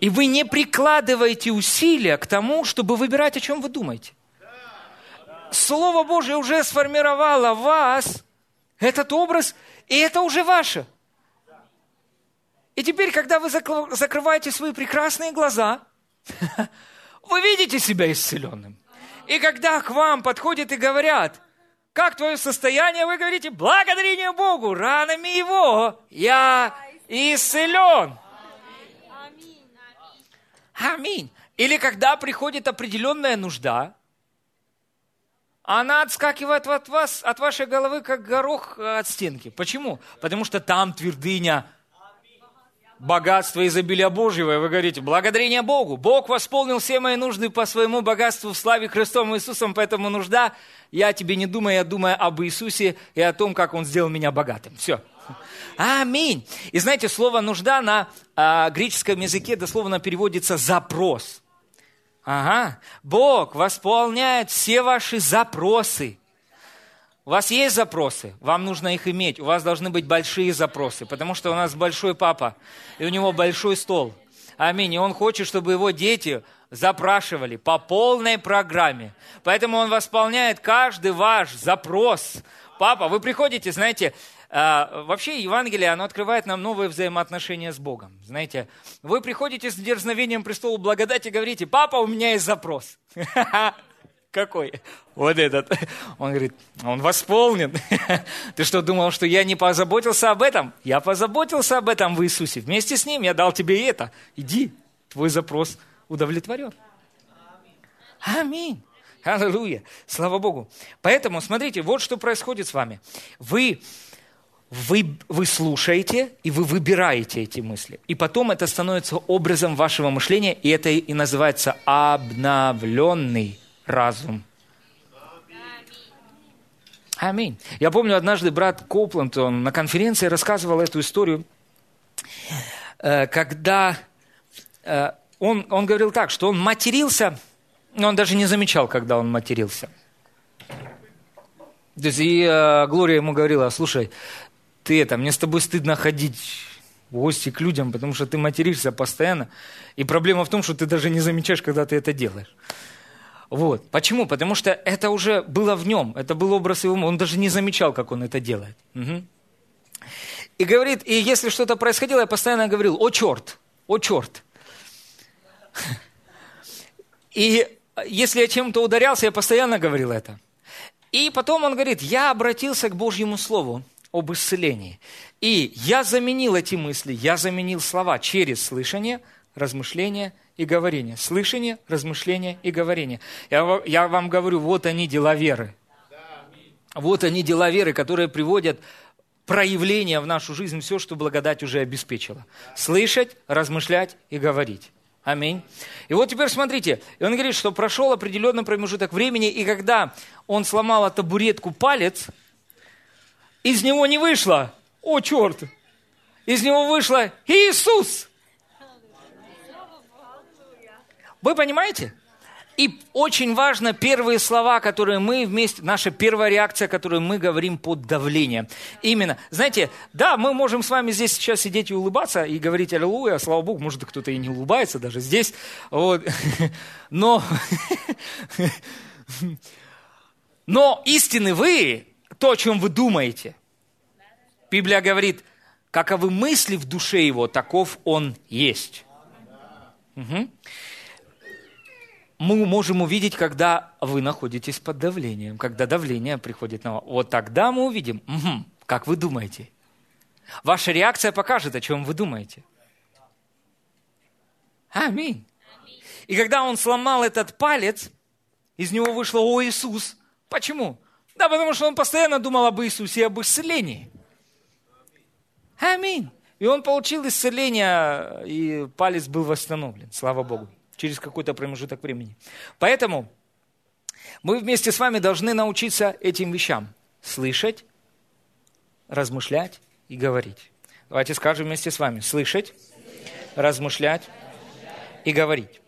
И вы не прикладываете усилия к тому, чтобы выбирать, о чем вы думаете. Слово Божье уже сформировало вас этот образ, и это уже ваше. И теперь, когда вы закрываете свои прекрасные глаза, вы видите себя исцеленным. И когда к вам подходят и говорят – как твое состояние? Вы говорите, благодарение Богу, ранами Его я исцелен. Аминь. Или когда приходит определенная нужда, она отскакивает от вас, от вашей головы, как горох от стенки. Почему? Потому что там твердыня богатства изобилия Божьего. И вы говорите, благодарение Богу. Бог восполнил все мои нужды по своему богатству в славе Христом Иисусом, поэтому нужда, я тебе не думаю, я думаю об Иисусе и о том, как Он сделал меня богатым. Все. Аминь. И знаете, слово «нужда» на а, греческом языке дословно переводится «запрос». Ага. Бог восполняет все ваши запросы. У вас есть запросы, вам нужно их иметь. У вас должны быть большие запросы, потому что у нас большой папа, и у него большой стол. Аминь. И он хочет, чтобы его дети запрашивали по полной программе. Поэтому он восполняет каждый ваш запрос. Папа, вы приходите, знаете, а, вообще Евангелие, оно открывает нам новые взаимоотношения с Богом. Знаете, вы приходите с дерзновением престолу благодати и говорите, папа, у меня есть запрос. Какой? Вот этот. Он говорит, он восполнен. Ты что, думал, что я не позаботился об этом? Я позаботился об этом в Иисусе. Вместе с ним я дал тебе это. Иди, твой запрос удовлетворен. Аминь. Аллилуйя. Слава Богу. Поэтому, смотрите, вот что происходит с вами. Вы вы, вы слушаете, и вы выбираете эти мысли. И потом это становится образом вашего мышления, и это и называется обновленный разум. Аминь. Я помню, однажды брат Копланд, он на конференции рассказывал эту историю, э, когда э, он, он говорил так, что он матерился, но он даже не замечал, когда он матерился. То есть, и э, Глория ему говорила, слушай, ты это, мне с тобой стыдно ходить в гости к людям, потому что ты материшься постоянно. И проблема в том, что ты даже не замечаешь, когда ты это делаешь. Вот. Почему? Потому что это уже было в нем, это был образ его, он даже не замечал, как он это делает. Угу. И говорит, и если что-то происходило, я постоянно говорил, о черт, о черт. И если я чем-то ударялся, я постоянно говорил это. И потом он говорит, я обратился к Божьему Слову, об исцелении. И я заменил эти мысли, я заменил слова через слышание, размышление и говорение. Слышание, размышление и говорение. Я, я вам говорю, вот они дела веры. Вот они дела веры, которые приводят проявление в нашу жизнь, все, что благодать уже обеспечила. Слышать, размышлять и говорить. Аминь. И вот теперь смотрите, и он говорит, что прошел определенный промежуток времени, и когда он сломал табуретку палец, из него не вышло, о черт, из него вышло Иисус. Вы понимаете? И очень важно первые слова, которые мы вместе, наша первая реакция, которую мы говорим под давлением. Именно, знаете, да, мы можем с вами здесь сейчас сидеть и улыбаться, и говорить аллилуйя, слава Богу, может кто-то и не улыбается даже здесь, вот. но, но истины вы, то, о чем вы думаете. Библия говорит, каковы мысли в душе его, таков он есть. Угу. Мы можем увидеть, когда вы находитесь под давлением, когда давление приходит на вас. Вот тогда мы увидим, угу, как вы думаете. Ваша реакция покажет, о чем вы думаете. Аминь. И когда он сломал этот палец, из него вышло «О Иисус». Почему? Да, потому что он постоянно думал об Иисусе и об исцелении. Аминь. И он получил исцеление, и палец был восстановлен, слава Богу, через какой-то промежуток времени. Поэтому мы вместе с вами должны научиться этим вещам. Слышать, размышлять и говорить. Давайте скажем вместе с вами. Слышать, размышлять и говорить.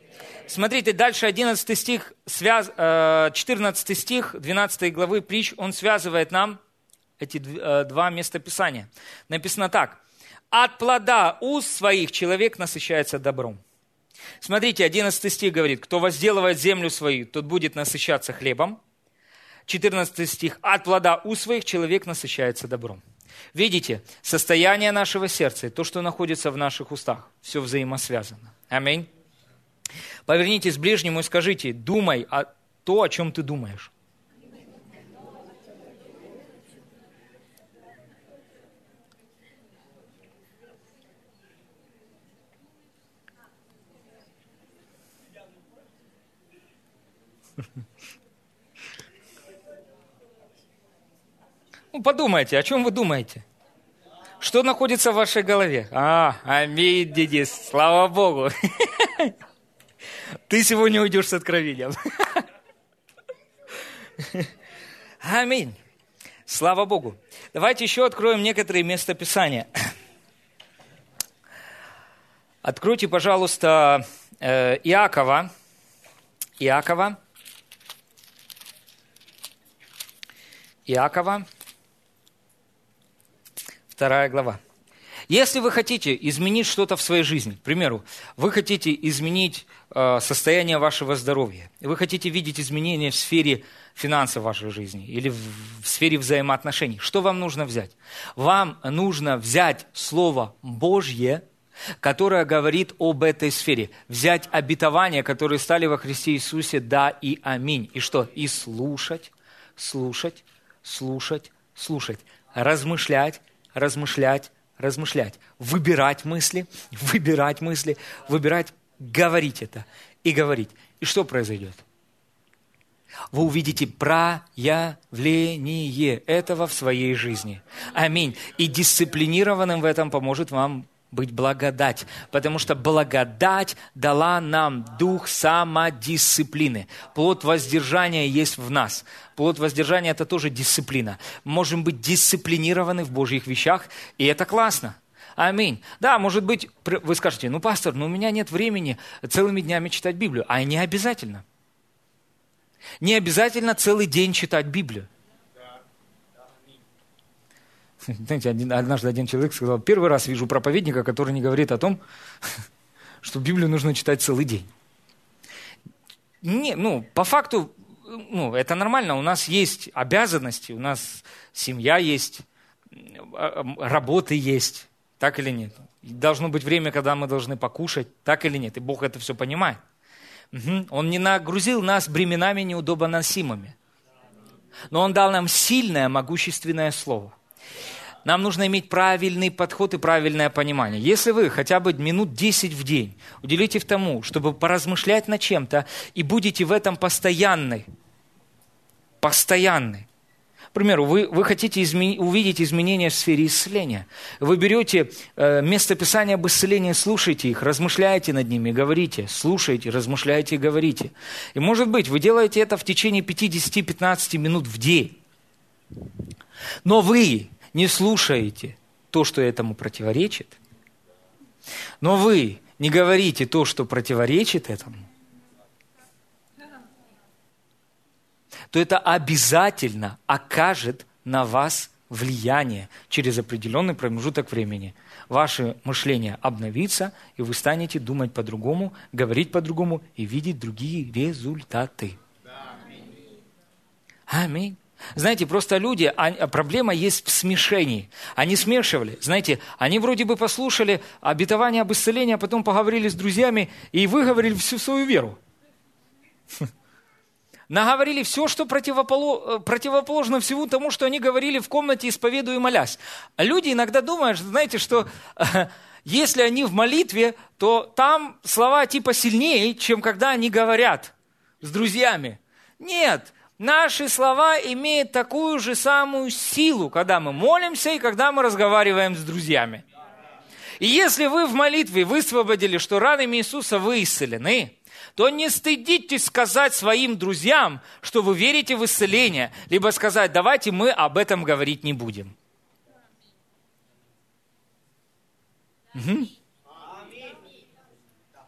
Смотрите, дальше 11 стих, 14 э, стих 12 главы притч, он связывает нам эти э, два местописания. Написано так. «От плода уст своих человек насыщается добром». Смотрите, 11 стих говорит, «Кто возделывает землю свою, тот будет насыщаться хлебом». 14 стих, «От плода уст своих человек насыщается добром». Видите, состояние нашего сердца то, что находится в наших устах, все взаимосвязано. Аминь. Повернитесь к ближнему и скажите, думай о то, о чем ты думаешь. Ну, подумайте, о чем вы думаете? Что находится в вашей голове? А, аминь, Денис, слава Богу. Ты сегодня уйдешь с откровением. Аминь. Слава Богу. Давайте еще откроем некоторые местописания. Откройте, пожалуйста, э, Иакова. Иакова. Иакова. Вторая глава. Если вы хотите изменить что-то в своей жизни, к примеру, вы хотите изменить э, состояние вашего здоровья, вы хотите видеть изменения в сфере финансов вашей жизни или в, сфере взаимоотношений, что вам нужно взять? Вам нужно взять Слово Божье, которое говорит об этой сфере. Взять обетования, которые стали во Христе Иисусе «да» и «аминь». И что? И слушать, слушать, слушать, слушать, размышлять, размышлять, размышлять, выбирать мысли, выбирать мысли, выбирать, говорить это и говорить. И что произойдет? Вы увидите проявление этого в своей жизни. Аминь. И дисциплинированным в этом поможет вам быть благодать, потому что благодать дала нам дух самодисциплины. Плод воздержания есть в нас. Плод воздержания – это тоже дисциплина. Можем быть дисциплинированы в Божьих вещах, и это классно. Аминь. Да, может быть, вы скажете, ну, пастор, ну, у меня нет времени целыми днями читать Библию. А не обязательно. Не обязательно целый день читать Библию. Знаете, один, однажды один человек сказал, первый раз вижу проповедника, который не говорит о том, что Библию нужно читать целый день. Не, ну, по факту, ну, это нормально. У нас есть обязанности, у нас семья есть, а, работы есть, так или нет. Должно быть время, когда мы должны покушать, так или нет. И Бог это все понимает. Угу. Он не нагрузил нас бременами неудобоносимыми. Но Он дал нам сильное, могущественное слово – нам нужно иметь правильный подход и правильное понимание. Если вы хотя бы минут 10 в день уделите тому, чтобы поразмышлять над чем-то, и будете в этом постоянны, постоянны. К примеру, вы, вы хотите измени, увидеть изменения в сфере исцеления. Вы берете э, местописания об исцелении, слушайте их, размышляете над ними, говорите, слушайте, размышляете и говорите. И может быть, вы делаете это в течение 5-10-15 минут в день. Но вы не слушаете то, что этому противоречит, но вы не говорите то, что противоречит этому, то это обязательно окажет на вас влияние через определенный промежуток времени. Ваше мышление обновится, и вы станете думать по-другому, говорить по-другому и видеть другие результаты. Аминь. Знаете, просто люди, а, проблема есть в смешении. Они смешивали. Знаете, они вроде бы послушали обетование об исцелении, а потом поговорили с друзьями и выговорили всю свою веру. Наговорили все, что противоположно всему тому, что они говорили в комнате, исповедуя и молясь. Люди иногда думают, знаете, что если они в молитве, то там слова типа сильнее, чем когда они говорят с друзьями. Нет, Наши слова имеют такую же самую силу, когда мы молимся и когда мы разговариваем с друзьями. И если вы в молитве высвободили, что ранами Иисуса вы исцелены, то не стыдитесь сказать своим друзьям, что вы верите в исцеление, либо сказать, давайте мы об этом говорить не будем. Угу.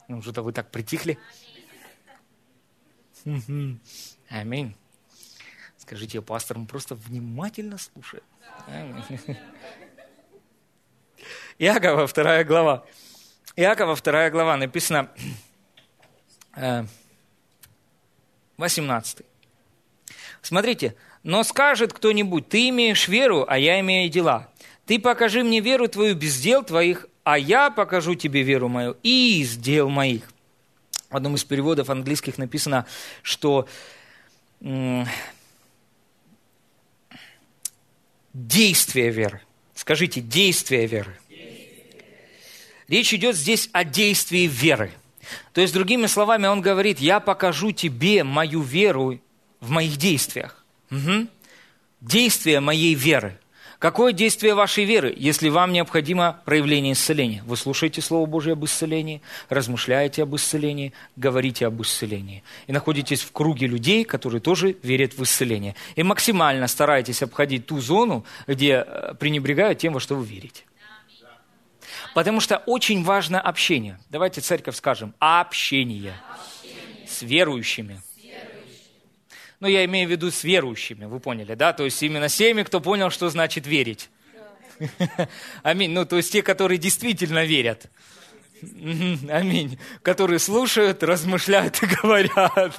Ну, что-то вы так притихли. Аминь. Скажите, пастор, мы просто внимательно слушаем. Иакова, вторая глава. Иакова, вторая глава, написано 18. Э, Смотрите, но скажет кто-нибудь, ты имеешь веру, а я имею дела. Ты покажи мне веру твою без дел твоих, а я покажу тебе веру мою из дел моих. В одном из переводов английских написано, что действие веры. Скажите, действие веры. Речь идет здесь о действии веры. То есть, другими словами, он говорит, я покажу тебе мою веру в моих действиях. Угу. Действие моей веры. Какое действие вашей веры, если вам необходимо проявление исцеления? Вы слушаете Слово Божье об исцелении, размышляете об исцелении, говорите об исцелении. И находитесь в круге людей, которые тоже верят в исцеление. И максимально стараетесь обходить ту зону, где э, пренебрегают тем, во что вы верите. Потому что очень важно общение. Давайте церковь скажем. Общение, общение. с верующими. Ну, я имею в виду с верующими, вы поняли, да? То есть именно с теми, кто понял, что значит верить. Аминь. Ну, то есть те, которые действительно верят. Аминь. Которые слушают, размышляют и говорят.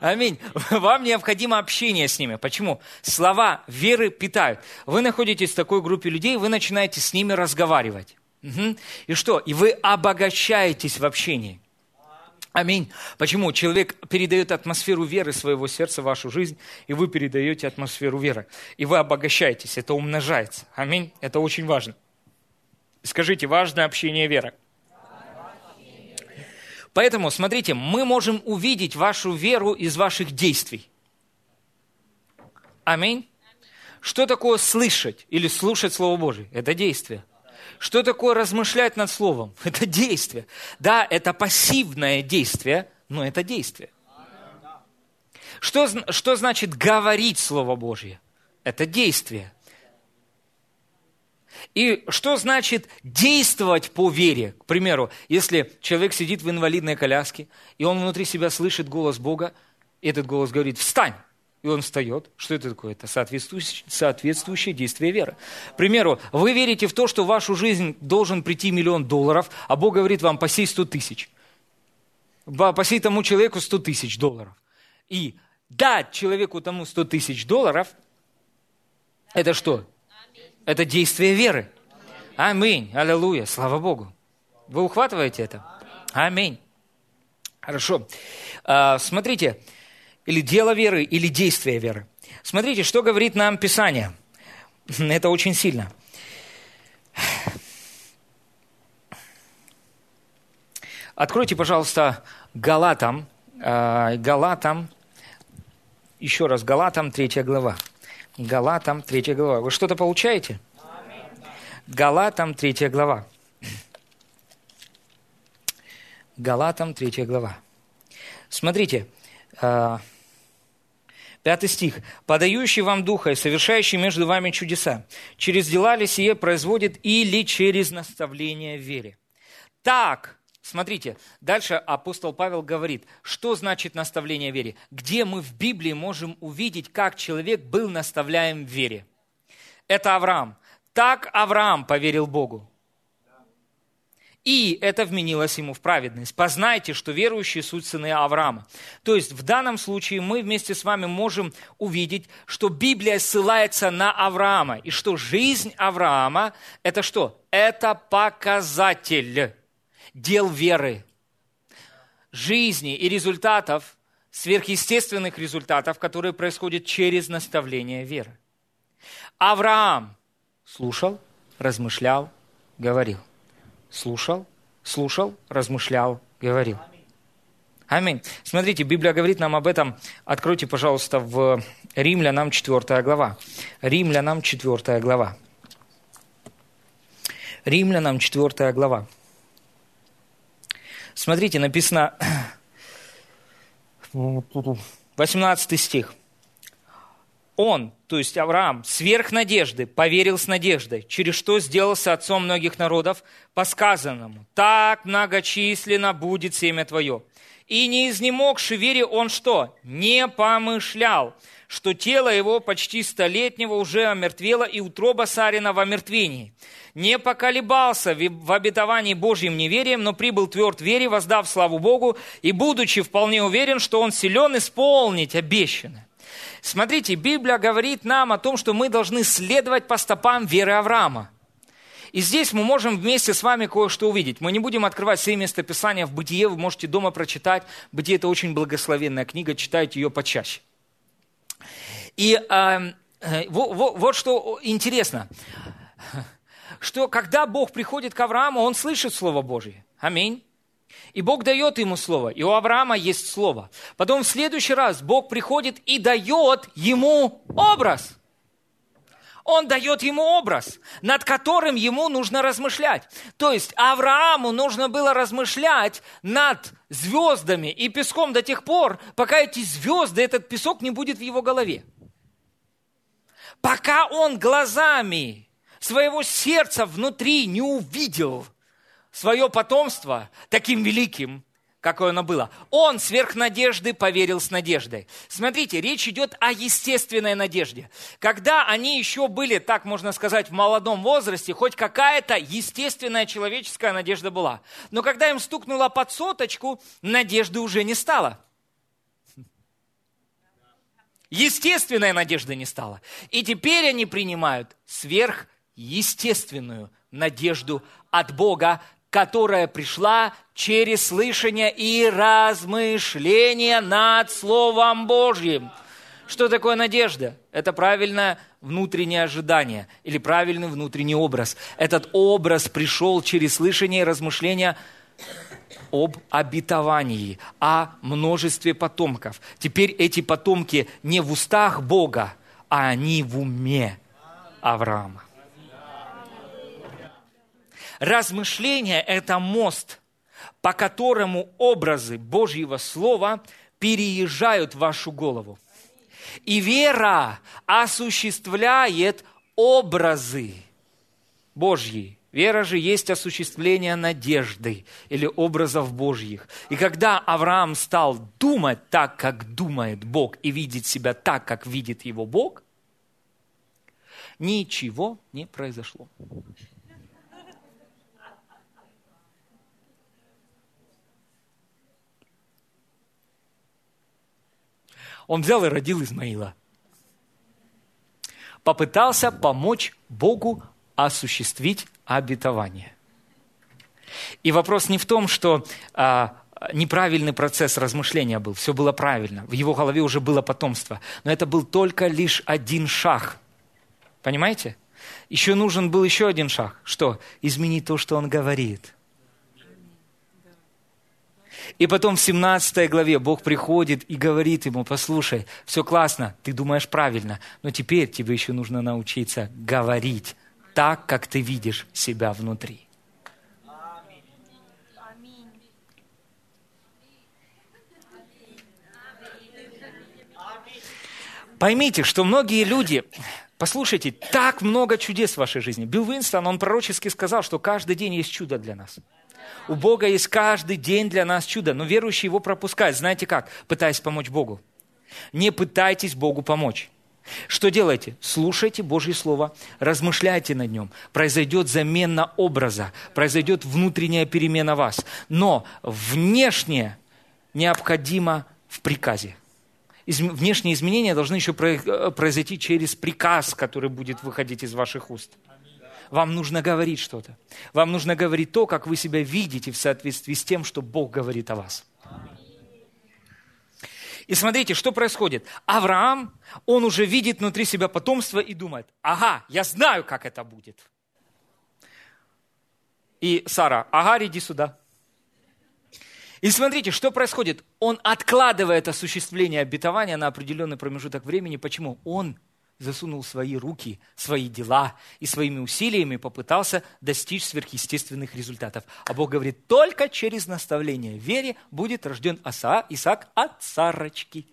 Аминь. Вам необходимо общение с ними. Почему? Слова веры питают. Вы находитесь в такой группе людей, вы начинаете с ними разговаривать. И что? И вы обогащаетесь в общении. Аминь. Почему? Человек передает атмосферу веры своего сердца в вашу жизнь, и вы передаете атмосферу веры. И вы обогащаетесь, это умножается. Аминь. Это очень важно. Скажите, важно общение веры. Поэтому, смотрите, мы можем увидеть вашу веру из ваших действий. Аминь. Что такое слышать или слушать Слово Божие? Это действие. Что такое размышлять над Словом? Это действие. Да, это пассивное действие, но это действие. Что, что значит говорить Слово Божье? Это действие. И что значит действовать по вере? К примеру, если человек сидит в инвалидной коляске, и он внутри себя слышит голос Бога, и этот голос говорит «Встань!» И он встает. Что это такое? Это соответствующее, соответствующее действие веры. К примеру, вы верите в то, что в вашу жизнь должен прийти миллион долларов, а Бог говорит вам, посей 100 тысяч. Посей тому человеку 100 тысяч долларов. И дать человеку тому 100 тысяч долларов, это что? Это действие веры. Аминь. Аллилуйя. Слава Богу. Вы ухватываете это? Аминь. Хорошо. А, смотрите, или дело веры, или действие веры. Смотрите, что говорит нам Писание. Это очень сильно. Откройте, пожалуйста, Галатам, э, Галатам, еще раз, Галатам, третья глава. Галатам, третья глава. Вы что-то получаете? Галатам, третья глава. Галатам, третья глава. Смотрите, э, Пятый стих. «Подающий вам Духа и совершающий между вами чудеса, через дела ли сие производит или через наставление в вере». Так, смотрите, дальше апостол Павел говорит, что значит наставление в вере? Где мы в Библии можем увидеть, как человек был наставляем в вере? Это Авраам. Так Авраам поверил Богу и это вменилось ему в праведность. Познайте, что верующие суть сыны Авраама. То есть в данном случае мы вместе с вами можем увидеть, что Библия ссылается на Авраама, и что жизнь Авраама – это что? Это показатель дел веры, жизни и результатов, сверхъестественных результатов, которые происходят через наставление веры. Авраам слушал, размышлял, говорил – слушал, слушал, размышлял, говорил. Аминь. Смотрите, Библия говорит нам об этом. Откройте, пожалуйста, в Римлянам 4 глава. Римлянам 4 глава. Римлянам 4 глава. Смотрите, написано 18 стих он, то есть Авраам, сверх надежды, поверил с надеждой, через что сделался отцом многих народов, по сказанному, так многочисленно будет семя твое. И не изнемогши вере он что? Не помышлял, что тело его почти столетнего уже омертвело, и утроба Сарина в омертвении. Не поколебался в обетовании Божьим неверием, но прибыл тверд вере, воздав славу Богу, и будучи вполне уверен, что он силен исполнить обещанное. Смотрите, Библия говорит нам о том, что мы должны следовать по стопам веры Авраама. И здесь мы можем вместе с вами кое-что увидеть. Мы не будем открывать все местописания в Бытие, вы можете дома прочитать. Бытие – это очень благословенная книга, читайте ее почаще. И э, э, вот, вот что интересно, что когда Бог приходит к Аврааму, он слышит Слово Божье. Аминь. И Бог дает ему слово, и у Авраама есть слово. Потом в следующий раз Бог приходит и дает ему образ. Он дает ему образ, над которым ему нужно размышлять. То есть Аврааму нужно было размышлять над звездами и песком до тех пор, пока эти звезды, этот песок не будет в его голове. Пока он глазами своего сердца внутри не увидел свое потомство таким великим, какое оно было. Он сверх надежды поверил с надеждой. Смотрите, речь идет о естественной надежде. Когда они еще были, так можно сказать, в молодом возрасте, хоть какая-то естественная человеческая надежда была. Но когда им стукнуло под соточку, надежды уже не стало. Естественной надежды не стало. И теперь они принимают сверхъестественную надежду от Бога, которая пришла через слышание и размышление над Словом Божьим. Что такое надежда? Это правильное внутреннее ожидание или правильный внутренний образ. Этот образ пришел через слышание и размышления об обетовании, о множестве потомков. Теперь эти потомки не в устах Бога, а они в уме Авраама. Размышление – это мост, по которому образы Божьего Слова переезжают в вашу голову. И вера осуществляет образы Божьи. Вера же есть осуществление надежды или образов Божьих. И когда Авраам стал думать так, как думает Бог, и видеть себя так, как видит его Бог, ничего не произошло. Он взял и родил Измаила. Попытался помочь Богу осуществить обетование. И вопрос не в том, что а, неправильный процесс размышления был, все было правильно, в его голове уже было потомство, но это был только лишь один шаг. Понимаете? Еще нужен был еще один шаг. Что? Изменить то, что он говорит. И потом в 17 главе Бог приходит и говорит ему, послушай, все классно, ты думаешь правильно, но теперь тебе еще нужно научиться говорить так, как ты видишь себя внутри. Поймите, что многие люди, послушайте, так много чудес в вашей жизни. Билл Винстон, он пророчески сказал, что каждый день есть чудо для нас. У Бога есть каждый день для нас чудо, но верующий его пропускает. Знаете как? Пытаясь помочь Богу. Не пытайтесь Богу помочь. Что делайте? Слушайте Божье Слово, размышляйте над нем. Произойдет замена образа, произойдет внутренняя перемена вас. Но внешнее необходимо в приказе. Внешние изменения должны еще э, произойти через приказ, который будет выходить из ваших уст. Вам нужно говорить что-то. Вам нужно говорить то, как вы себя видите в соответствии с тем, что Бог говорит о вас. И смотрите, что происходит. Авраам, он уже видит внутри себя потомство и думает, ага, я знаю, как это будет. И Сара, ага, иди сюда. И смотрите, что происходит. Он откладывает осуществление обетования на определенный промежуток времени. Почему? Он засунул свои руки, свои дела и своими усилиями попытался достичь сверхъестественных результатов. А Бог говорит, только через наставление вере будет рожден Аса, Исаак от Сарочки.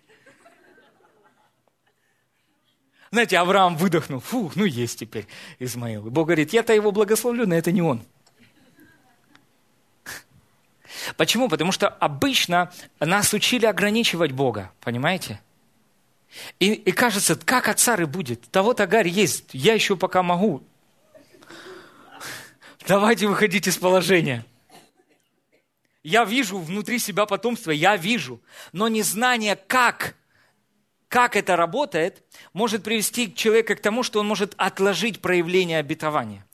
Знаете, Авраам выдохнул, фу, ну есть теперь Измаил. И Бог говорит, я-то его благословлю, но это не он. Почему? Потому что обычно нас учили ограничивать Бога, понимаете? И, и кажется, как от цары будет? Того Тагарь есть, я еще пока могу. Давайте выходить из положения. Я вижу внутри себя потомство, я вижу. Но незнание, как, как это работает, может привести человека к тому, что он может отложить проявление обетования.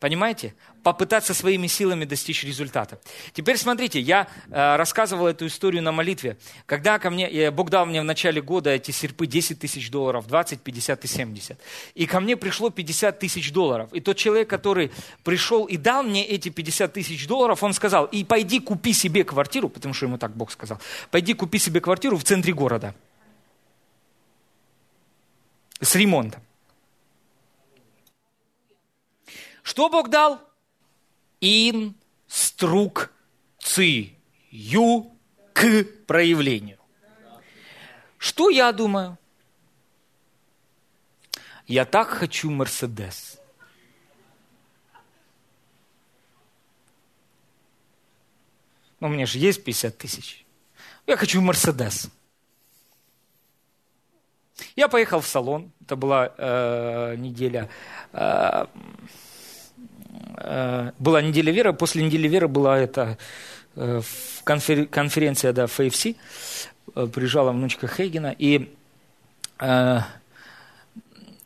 Понимаете? Попытаться своими силами достичь результата. Теперь смотрите, я э, рассказывал эту историю на молитве. Когда ко мне, э, Бог дал мне в начале года эти серпы 10 тысяч долларов, 20, 50 и 70. И ко мне пришло 50 тысяч долларов. И тот человек, который пришел и дал мне эти 50 тысяч долларов, он сказал, и пойди купи себе квартиру, потому что ему так Бог сказал, пойди купи себе квартиру в центре города. С ремонтом. Что Бог дал? Инструкцию к проявлению. Что я думаю? Я так хочу Мерседес. Ну, меня же есть 50 тысяч. Я хочу Мерседес. Я поехал в салон, это была э, неделя Э, была неделя веры, после недели веры была это э, конференция да, ФФС, э, приезжала внучка Хейгена, и,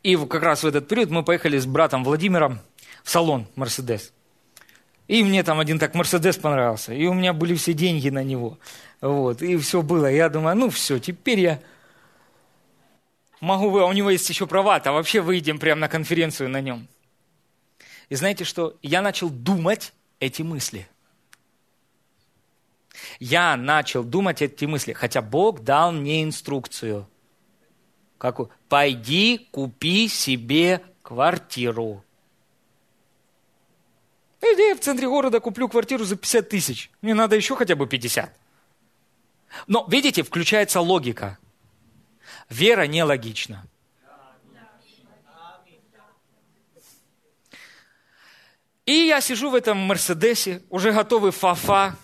и как раз в этот период мы поехали с братом Владимиром в салон Мерседес. И мне там один так Мерседес понравился, и у меня были все деньги на него. Вот, и все было. Я думаю, ну все, теперь я могу, а у него есть еще права-то, вообще выйдем прямо на конференцию на нем. И знаете что? Я начал думать эти мысли. Я начал думать эти мысли, хотя Бог дал мне инструкцию. Какую? Пойди купи себе квартиру. Иди я в центре города куплю квартиру за 50 тысяч. Мне надо еще хотя бы 50. Но, видите, включается логика. Вера нелогична. И я сижу в этом Мерседесе, уже готовый фафа.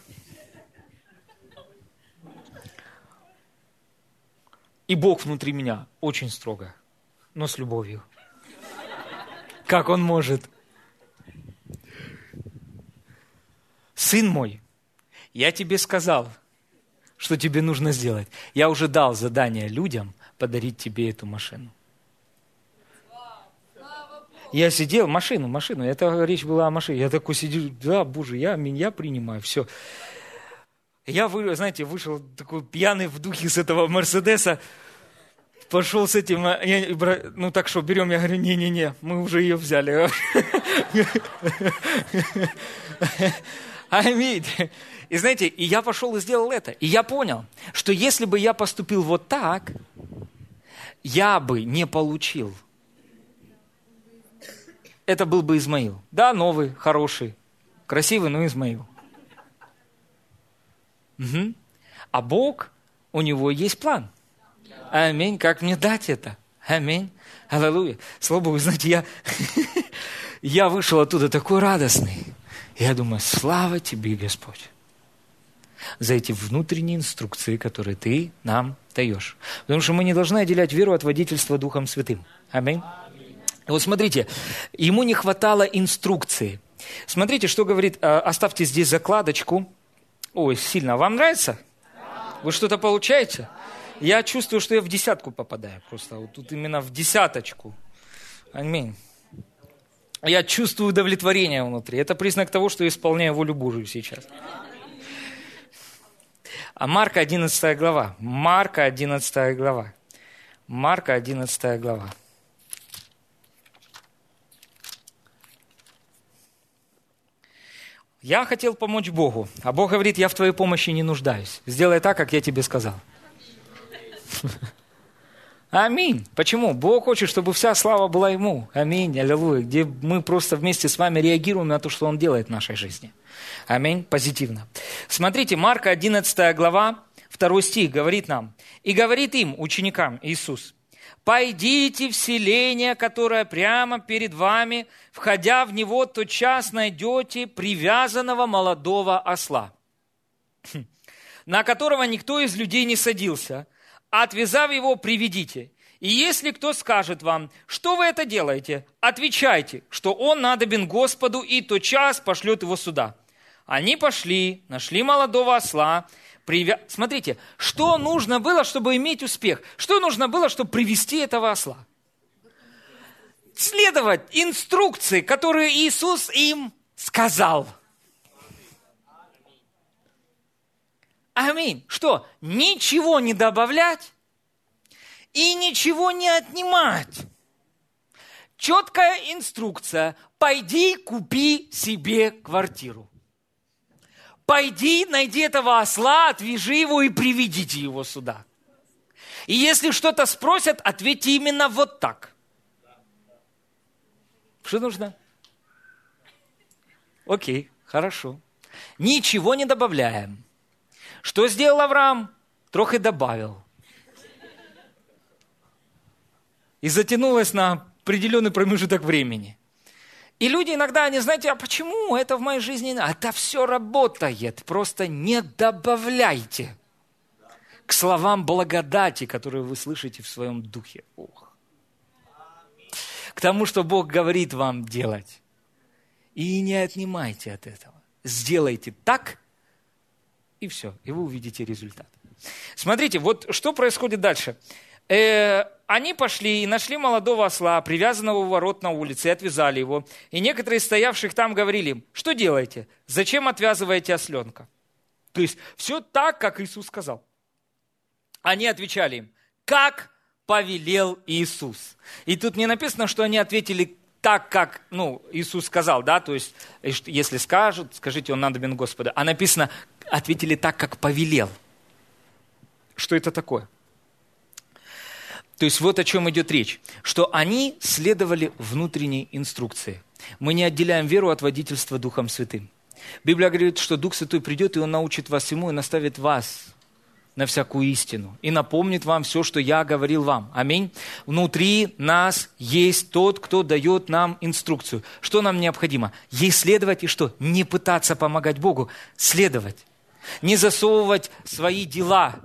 И Бог внутри меня очень строго, но с любовью. Как Он может? Сын мой, я тебе сказал, что тебе нужно сделать. Я уже дал задание людям подарить тебе эту машину. Я сидел, машину, машину, это речь была о машине. Я такой сидел, да, боже, я, меня принимаю, все. Я, вы, знаете, вышел такой пьяный в духе с этого Мерседеса, пошел с этим, а, я, ну так что, берем, я говорю, не-не-не, мы уже ее взяли. Аминь. И знаете, и я пошел и сделал это. И я понял, что если бы я поступил вот так, я бы не получил это был бы Измаил. Да, новый, хороший, красивый, но Измаил. Угу. А Бог, у него есть план. Аминь. Как мне дать это? Аминь. Аллилуйя. Слава Богу, знаете, я, я вышел оттуда такой радостный. Я думаю, слава тебе, Господь, за эти внутренние инструкции, которые ты нам даешь. Потому что мы не должны отделять веру от водительства Духом Святым. Аминь. Вот смотрите, ему не хватало инструкции. Смотрите, что говорит, э, оставьте здесь закладочку. Ой, сильно. Вам нравится? Вы что-то получаете? Я чувствую, что я в десятку попадаю просто. Вот тут именно в десяточку. Аминь. Я чувствую удовлетворение внутри. Это признак того, что я исполняю волю Божию сейчас. А Марка 11 глава. Марка 11 глава. Марка 11 глава. Я хотел помочь Богу, а Бог говорит, я в твоей помощи не нуждаюсь. Сделай так, как я тебе сказал. Аминь. Почему? Бог хочет, чтобы вся слава была Ему. Аминь. Аллилуйя. Где мы просто вместе с вами реагируем на то, что Он делает в нашей жизни. Аминь. Позитивно. Смотрите, Марка 11 глава, 2 стих говорит нам. «И говорит им, ученикам, Иисус, Пойдите в селение, которое прямо перед вами, входя в него, тотчас найдете привязанного молодого осла, на которого никто из людей не садился. Отвязав его, приведите. И если кто скажет вам, что вы это делаете, отвечайте, что он надобен Господу, и тотчас пошлет его сюда. Они пошли, нашли молодого осла, привя... Смотрите, что нужно было, чтобы иметь успех? Что нужно было, чтобы привести этого осла? следовать инструкции, которые Иисус им сказал. Аминь. Что? Ничего не добавлять и ничего не отнимать. Четкая инструкция. Пойди купи себе квартиру. Пойди, найди этого осла, отвяжи его и приведите его сюда. И если что-то спросят, ответьте именно вот так. Что нужно? Окей, хорошо. Ничего не добавляем. Что сделал Авраам? Трохи добавил. И затянулось на определенный промежуток времени. И люди иногда, они, знаете, а почему это в моей жизни? Это все работает, просто не добавляйте к словам благодати, которые вы слышите в своем духе. Ох. К тому, что Бог говорит вам делать. И не отнимайте от этого. Сделайте так, и все, и вы увидите результат. Смотрите, вот что происходит дальше. Э, они пошли и нашли молодого осла, привязанного у ворот на улице, и отвязали его. И некоторые стоявших там говорили им, что делаете? Зачем отвязываете осленка? То есть все так, как Иисус сказал. Они отвечали им, как повелел Иисус. И тут не написано, что они ответили так, как ну, Иисус сказал, да, то есть, если скажут, скажите, он надобен Господа. А написано, ответили так, как повелел. Что это такое? То есть вот о чем идет речь, что они следовали внутренней инструкции. Мы не отделяем веру от водительства Духом Святым. Библия говорит, что Дух Святой придет, и Он научит вас всему, и наставит вас на всякую истину и напомнит вам все, что я говорил вам. Аминь. Внутри нас есть тот, кто дает нам инструкцию. Что нам необходимо? Ей следовать и что? Не пытаться помогать Богу, следовать. Не засовывать свои дела,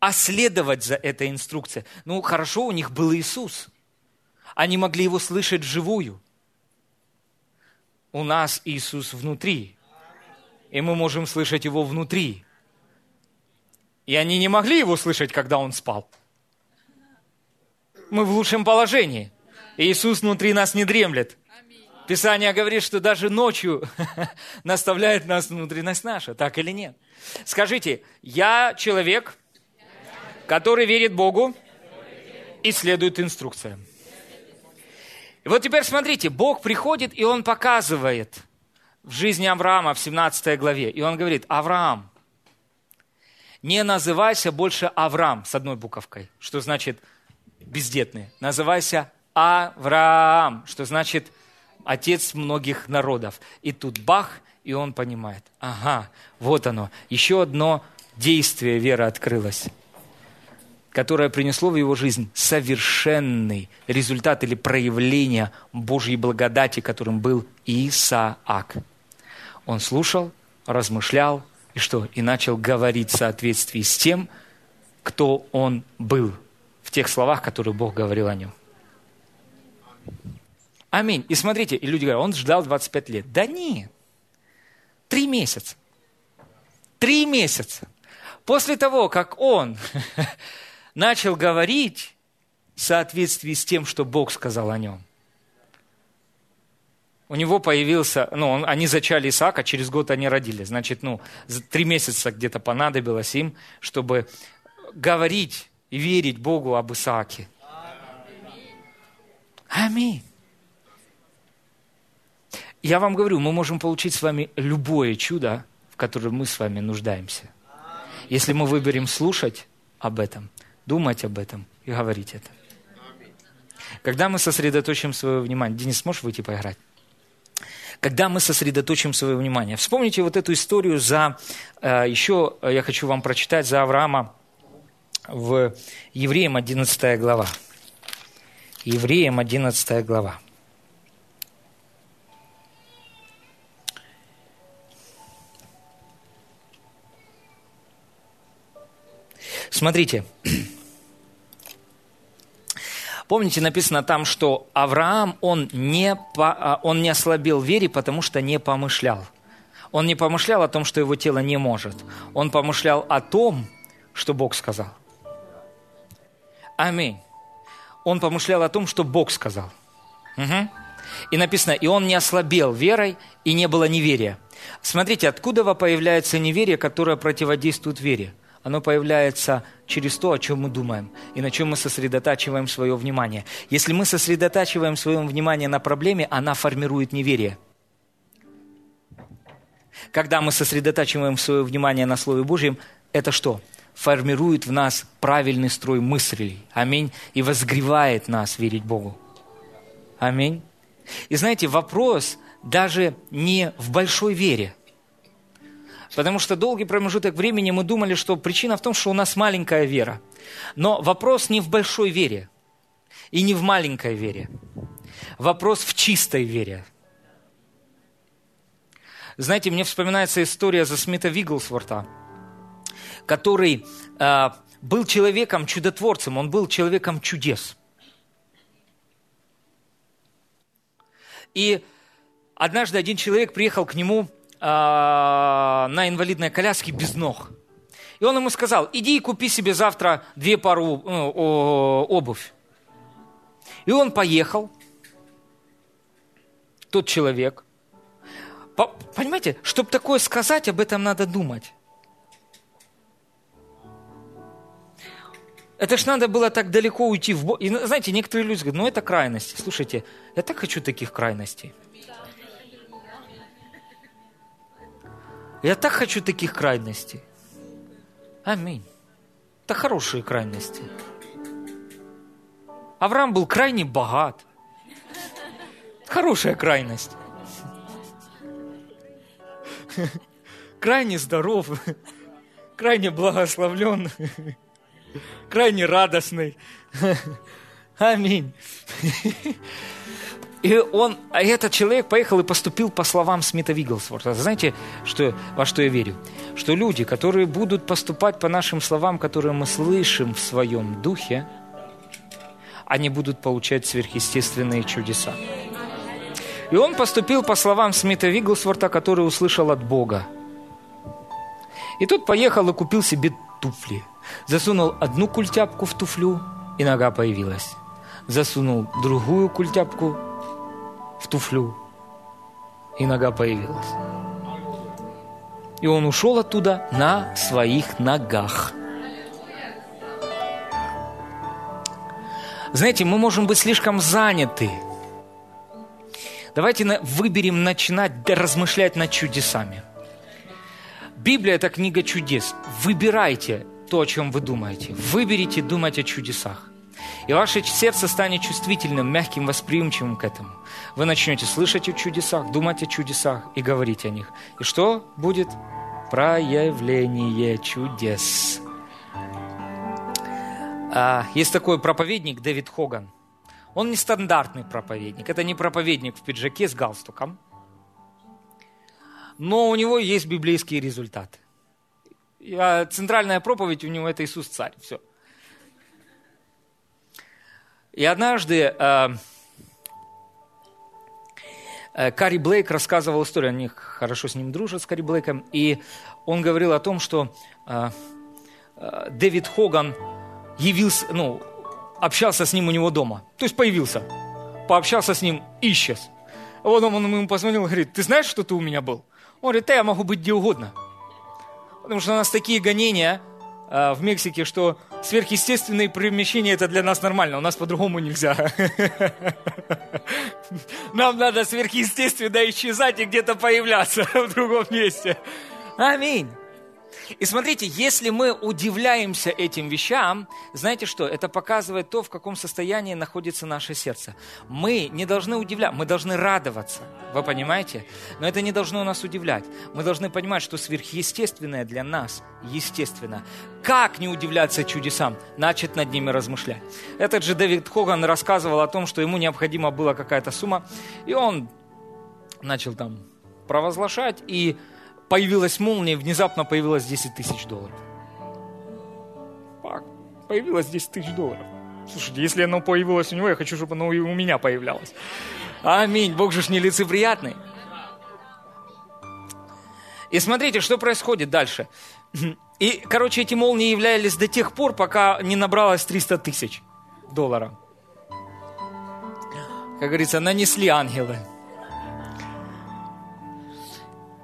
а следовать за этой инструкцией. Ну, хорошо, у них был Иисус. Они могли его слышать вживую. У нас Иисус внутри. И мы можем слышать его внутри. И они не могли его слышать, когда он спал. Мы в лучшем положении. Иисус внутри нас не дремлет. Писание говорит, что даже ночью наставляет нас внутренность наша, так или нет? Скажите, я человек, который верит Богу и следует инструкциям. И вот теперь смотрите, Бог приходит, и Он показывает в жизни Авраама в 17 главе. И Он говорит, Авраам, не называйся больше Авраам с одной буковкой, что значит бездетный. Называйся Авраам, что значит отец многих народов. И тут бах, и он понимает, ага, вот оно, еще одно действие веры открылось которое принесло в его жизнь совершенный результат или проявление Божьей благодати, которым был Исаак. Он слушал, размышлял, и что? И начал говорить в соответствии с тем, кто он был, в тех словах, которые Бог говорил о нем. Аминь. И смотрите, и люди говорят, он ждал 25 лет. Да нет, три месяца. Три месяца. После того, как он начал говорить в соответствии с тем, что Бог сказал о нем, у него появился, ну, он, они зачали Исаака, через год они родили. Значит, ну, три месяца где-то понадобилось им, чтобы говорить и верить Богу об Исааке. Аминь. Я вам говорю, мы можем получить с вами любое чудо, в котором мы с вами нуждаемся. Если мы выберем слушать об этом, думать об этом и говорить это. Когда мы сосредоточим свое внимание, Денис, можешь выйти поиграть? когда мы сосредоточим свое внимание. Вспомните вот эту историю за, э, еще я хочу вам прочитать за Авраама в Евреям 11 глава. Евреям 11 глава. Смотрите, Помните, написано там, что Авраам, он не, а, он не ослабил вере, потому что не помышлял. Он не помышлял о том, что его тело не может. Он помышлял о том, что Бог сказал. Аминь. он помышлял о том, что Бог сказал. Угу. И написано, и он не ослабел верой, и не было неверия. Смотрите, откуда появляется неверие, которое противодействует вере? Оно появляется через то, о чем мы думаем и на чем мы сосредотачиваем свое внимание. Если мы сосредотачиваем свое внимание на проблеме, она формирует неверие. Когда мы сосредотачиваем свое внимание на Слове Божьем, это что? Формирует в нас правильный строй мыслей. Аминь. И возгревает нас верить Богу. Аминь. И знаете, вопрос даже не в большой вере. Потому что долгий промежуток времени мы думали, что причина в том, что у нас маленькая вера. Но вопрос не в большой вере и не в маленькой вере. Вопрос в чистой вере. Знаете, мне вспоминается история за Смита Вигглсворта, который э, был человеком-чудотворцем, он был человеком чудес – И однажды один человек приехал к нему на инвалидной коляске без ног. И он ему сказал, иди и купи себе завтра две пары ну, обувь. И он поехал, тот человек. Понимаете, чтобы такое сказать, об этом надо думать. Это ж надо было так далеко уйти в. И знаете, некоторые люди говорят, ну это крайность. Слушайте, я так хочу таких крайностей. Я так хочу таких крайностей. Аминь. Это хорошие крайности. Авраам был крайне богат. Хорошая крайность. Крайне здоров. Крайне благословлен крайне радостный. Аминь. И он, а этот человек поехал и поступил по словам Смита Вигглсворта. Знаете, что, во что я верю? Что люди, которые будут поступать по нашим словам, которые мы слышим в своем духе, они будут получать сверхъестественные чудеса. И он поступил по словам Смита Вигглсворта, который услышал от Бога. И тот поехал и купил себе туфли – Засунул одну культяпку в туфлю, и нога появилась. Засунул другую культяпку в туфлю, и нога появилась. И он ушел оттуда на своих ногах. Знаете, мы можем быть слишком заняты. Давайте выберем начинать размышлять над чудесами. Библия – это книга чудес. Выбирайте то, о чем вы думаете. Выберите думать о чудесах. И ваше сердце станет чувствительным, мягким, восприимчивым к этому. Вы начнете слышать о чудесах, думать о чудесах и говорить о них. И что будет? Проявление чудес. А, есть такой проповедник Дэвид Хоган. Он не стандартный проповедник. Это не проповедник в пиджаке с галстуком. Но у него есть библейские результаты. Центральная проповедь у него это Иисус царь. Все. И однажды э, э, Карри Блейк рассказывал историю, они хорошо с ним дружат, с Карри Блейком, и он говорил о том, что э, э, Дэвид Хоган явился, ну, общался с ним у него дома. То есть появился, пообщался с ним и исчез. А потом он ему позвонил и говорит, ты знаешь, что ты у меня был? Он говорит, да, я могу быть где угодно. Потому что у нас такие гонения э, в Мексике, что сверхъестественные перемещения это для нас нормально, у нас по-другому нельзя. Нам надо сверхъестественно исчезать и где-то появляться в другом месте. Аминь. И смотрите, если мы удивляемся этим вещам, знаете что? Это показывает то, в каком состоянии находится наше сердце. Мы не должны удивляться, мы должны радоваться. Вы понимаете? Но это не должно нас удивлять. Мы должны понимать, что сверхъестественное для нас естественно. Как не удивляться чудесам? Начать над ними размышлять. Этот же Дэвид Хоган рассказывал о том, что ему необходима была какая-то сумма, и он начал там провозглашать, и появилась молния, внезапно появилось 10 тысяч долларов. Пак, появилось 10 тысяч долларов. Слушайте, если оно появилось у него, я хочу, чтобы оно и у меня появлялось. Аминь. Бог же ж нелицеприятный. И смотрите, что происходит дальше. И, короче, эти молнии являлись до тех пор, пока не набралось 300 тысяч долларов. как говорится, нанесли ангелы.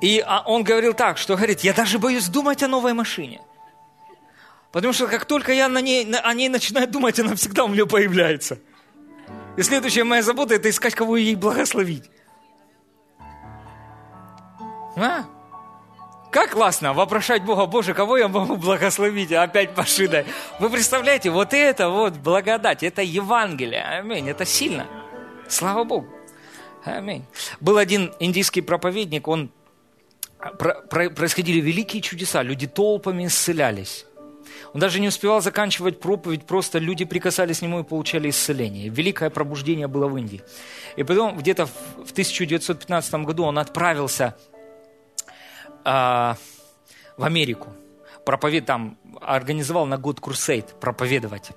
И а, он говорил так, что говорит, я даже боюсь думать о новой машине. Потому что как только я на ней, на, о ней начинаю думать, она всегда у меня появляется. И следующая моя забота – это искать, кого ей благословить. А? Как классно вопрошать Бога, Боже, кого я могу благословить опять машиной. Вы представляете, вот это вот благодать, это Евангелие. Аминь, это сильно. Слава Богу. Аминь. Был один индийский проповедник, он происходили великие чудеса, люди толпами исцелялись. Он даже не успевал заканчивать проповедь, просто люди прикасались к нему и получали исцеление. Великое пробуждение было в Индии. И потом где-то в 1915 году он отправился а, в Америку. Проповед там организовал на год курсейд проповедовать.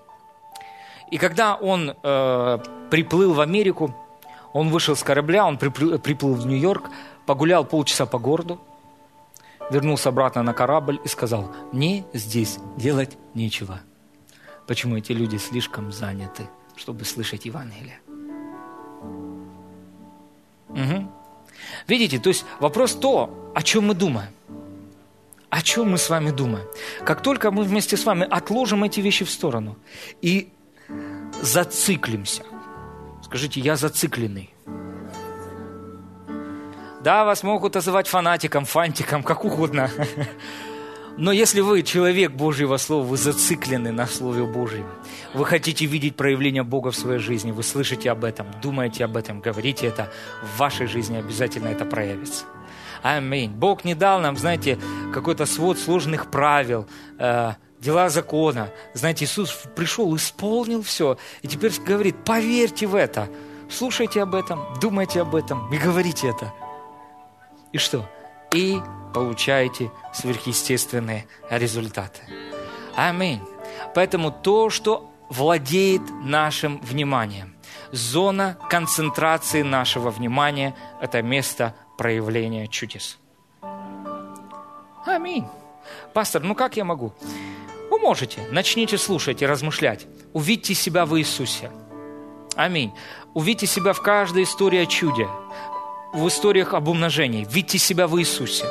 И когда он э, приплыл в Америку, он вышел с корабля, он приплыл, приплыл в Нью-Йорк, погулял полчаса по городу, вернулся обратно на корабль и сказал, мне здесь делать нечего. Почему эти люди слишком заняты, чтобы слышать Евангелие? Угу. Видите, то есть вопрос то, о чем мы думаем. О чем мы с вами думаем? Как только мы вместе с вами отложим эти вещи в сторону и зациклимся. Скажите, я зацикленный. Да, вас могут называть фанатиком, фантиком, как угодно. Но если вы человек Божьего Слова, вы зациклены на Слове Божьем, вы хотите видеть проявление Бога в своей жизни, вы слышите об этом, думаете об этом, говорите это, в вашей жизни обязательно это проявится. Аминь. Бог не дал нам, знаете, какой-то свод сложных правил, э, дела закона. Знаете, Иисус пришел, исполнил все, и теперь говорит, поверьте в это, слушайте об этом, думайте об этом и говорите это. И что? И получаете сверхъестественные результаты. Аминь. Поэтому то, что владеет нашим вниманием, зона концентрации нашего внимания – это место проявления чудес. Аминь. Пастор, ну как я могу? Вы можете. Начните слушать и размышлять. Увидьте себя в Иисусе. Аминь. Увидьте себя в каждой истории о чуде, в историях об умножении. Видите себя в Иисусе.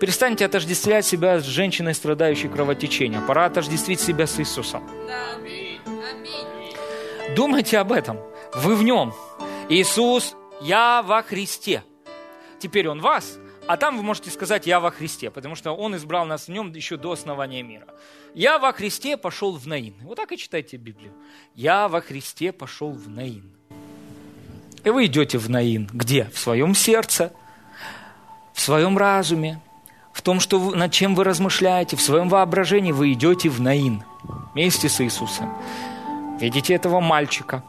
Перестаньте отождествлять себя с женщиной, страдающей кровотечением. Пора отождествить себя с Иисусом. Думайте об этом. Вы в нем. Иисус, я во Христе. Теперь Он вас, а там вы можете сказать «Я во Христе», потому что Он избрал нас в нем еще до основания мира. «Я во Христе пошел в Наин». Вот так и читайте Библию. «Я во Христе пошел в Наин». И вы идете в Наин. Где? В своем сердце, в своем разуме, в том, что вы, над чем вы размышляете, в своем воображении вы идете в Наин вместе с Иисусом. Видите этого мальчика,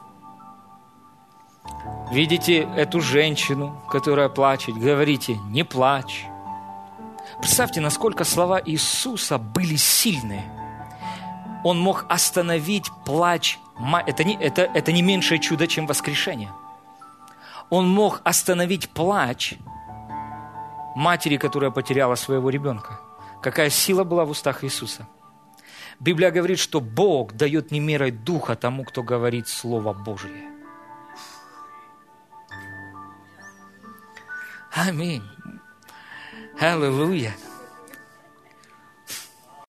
видите эту женщину, которая плачет, говорите, не плачь. Представьте, насколько слова Иисуса были сильные. Он мог остановить плач. Это не, это, это не меньшее чудо, чем воскрешение – он мог остановить плач матери, которая потеряла своего ребенка. Какая сила была в устах Иисуса. Библия говорит, что Бог дает не мерой духа тому, кто говорит Слово Божие. Аминь. Аллилуйя.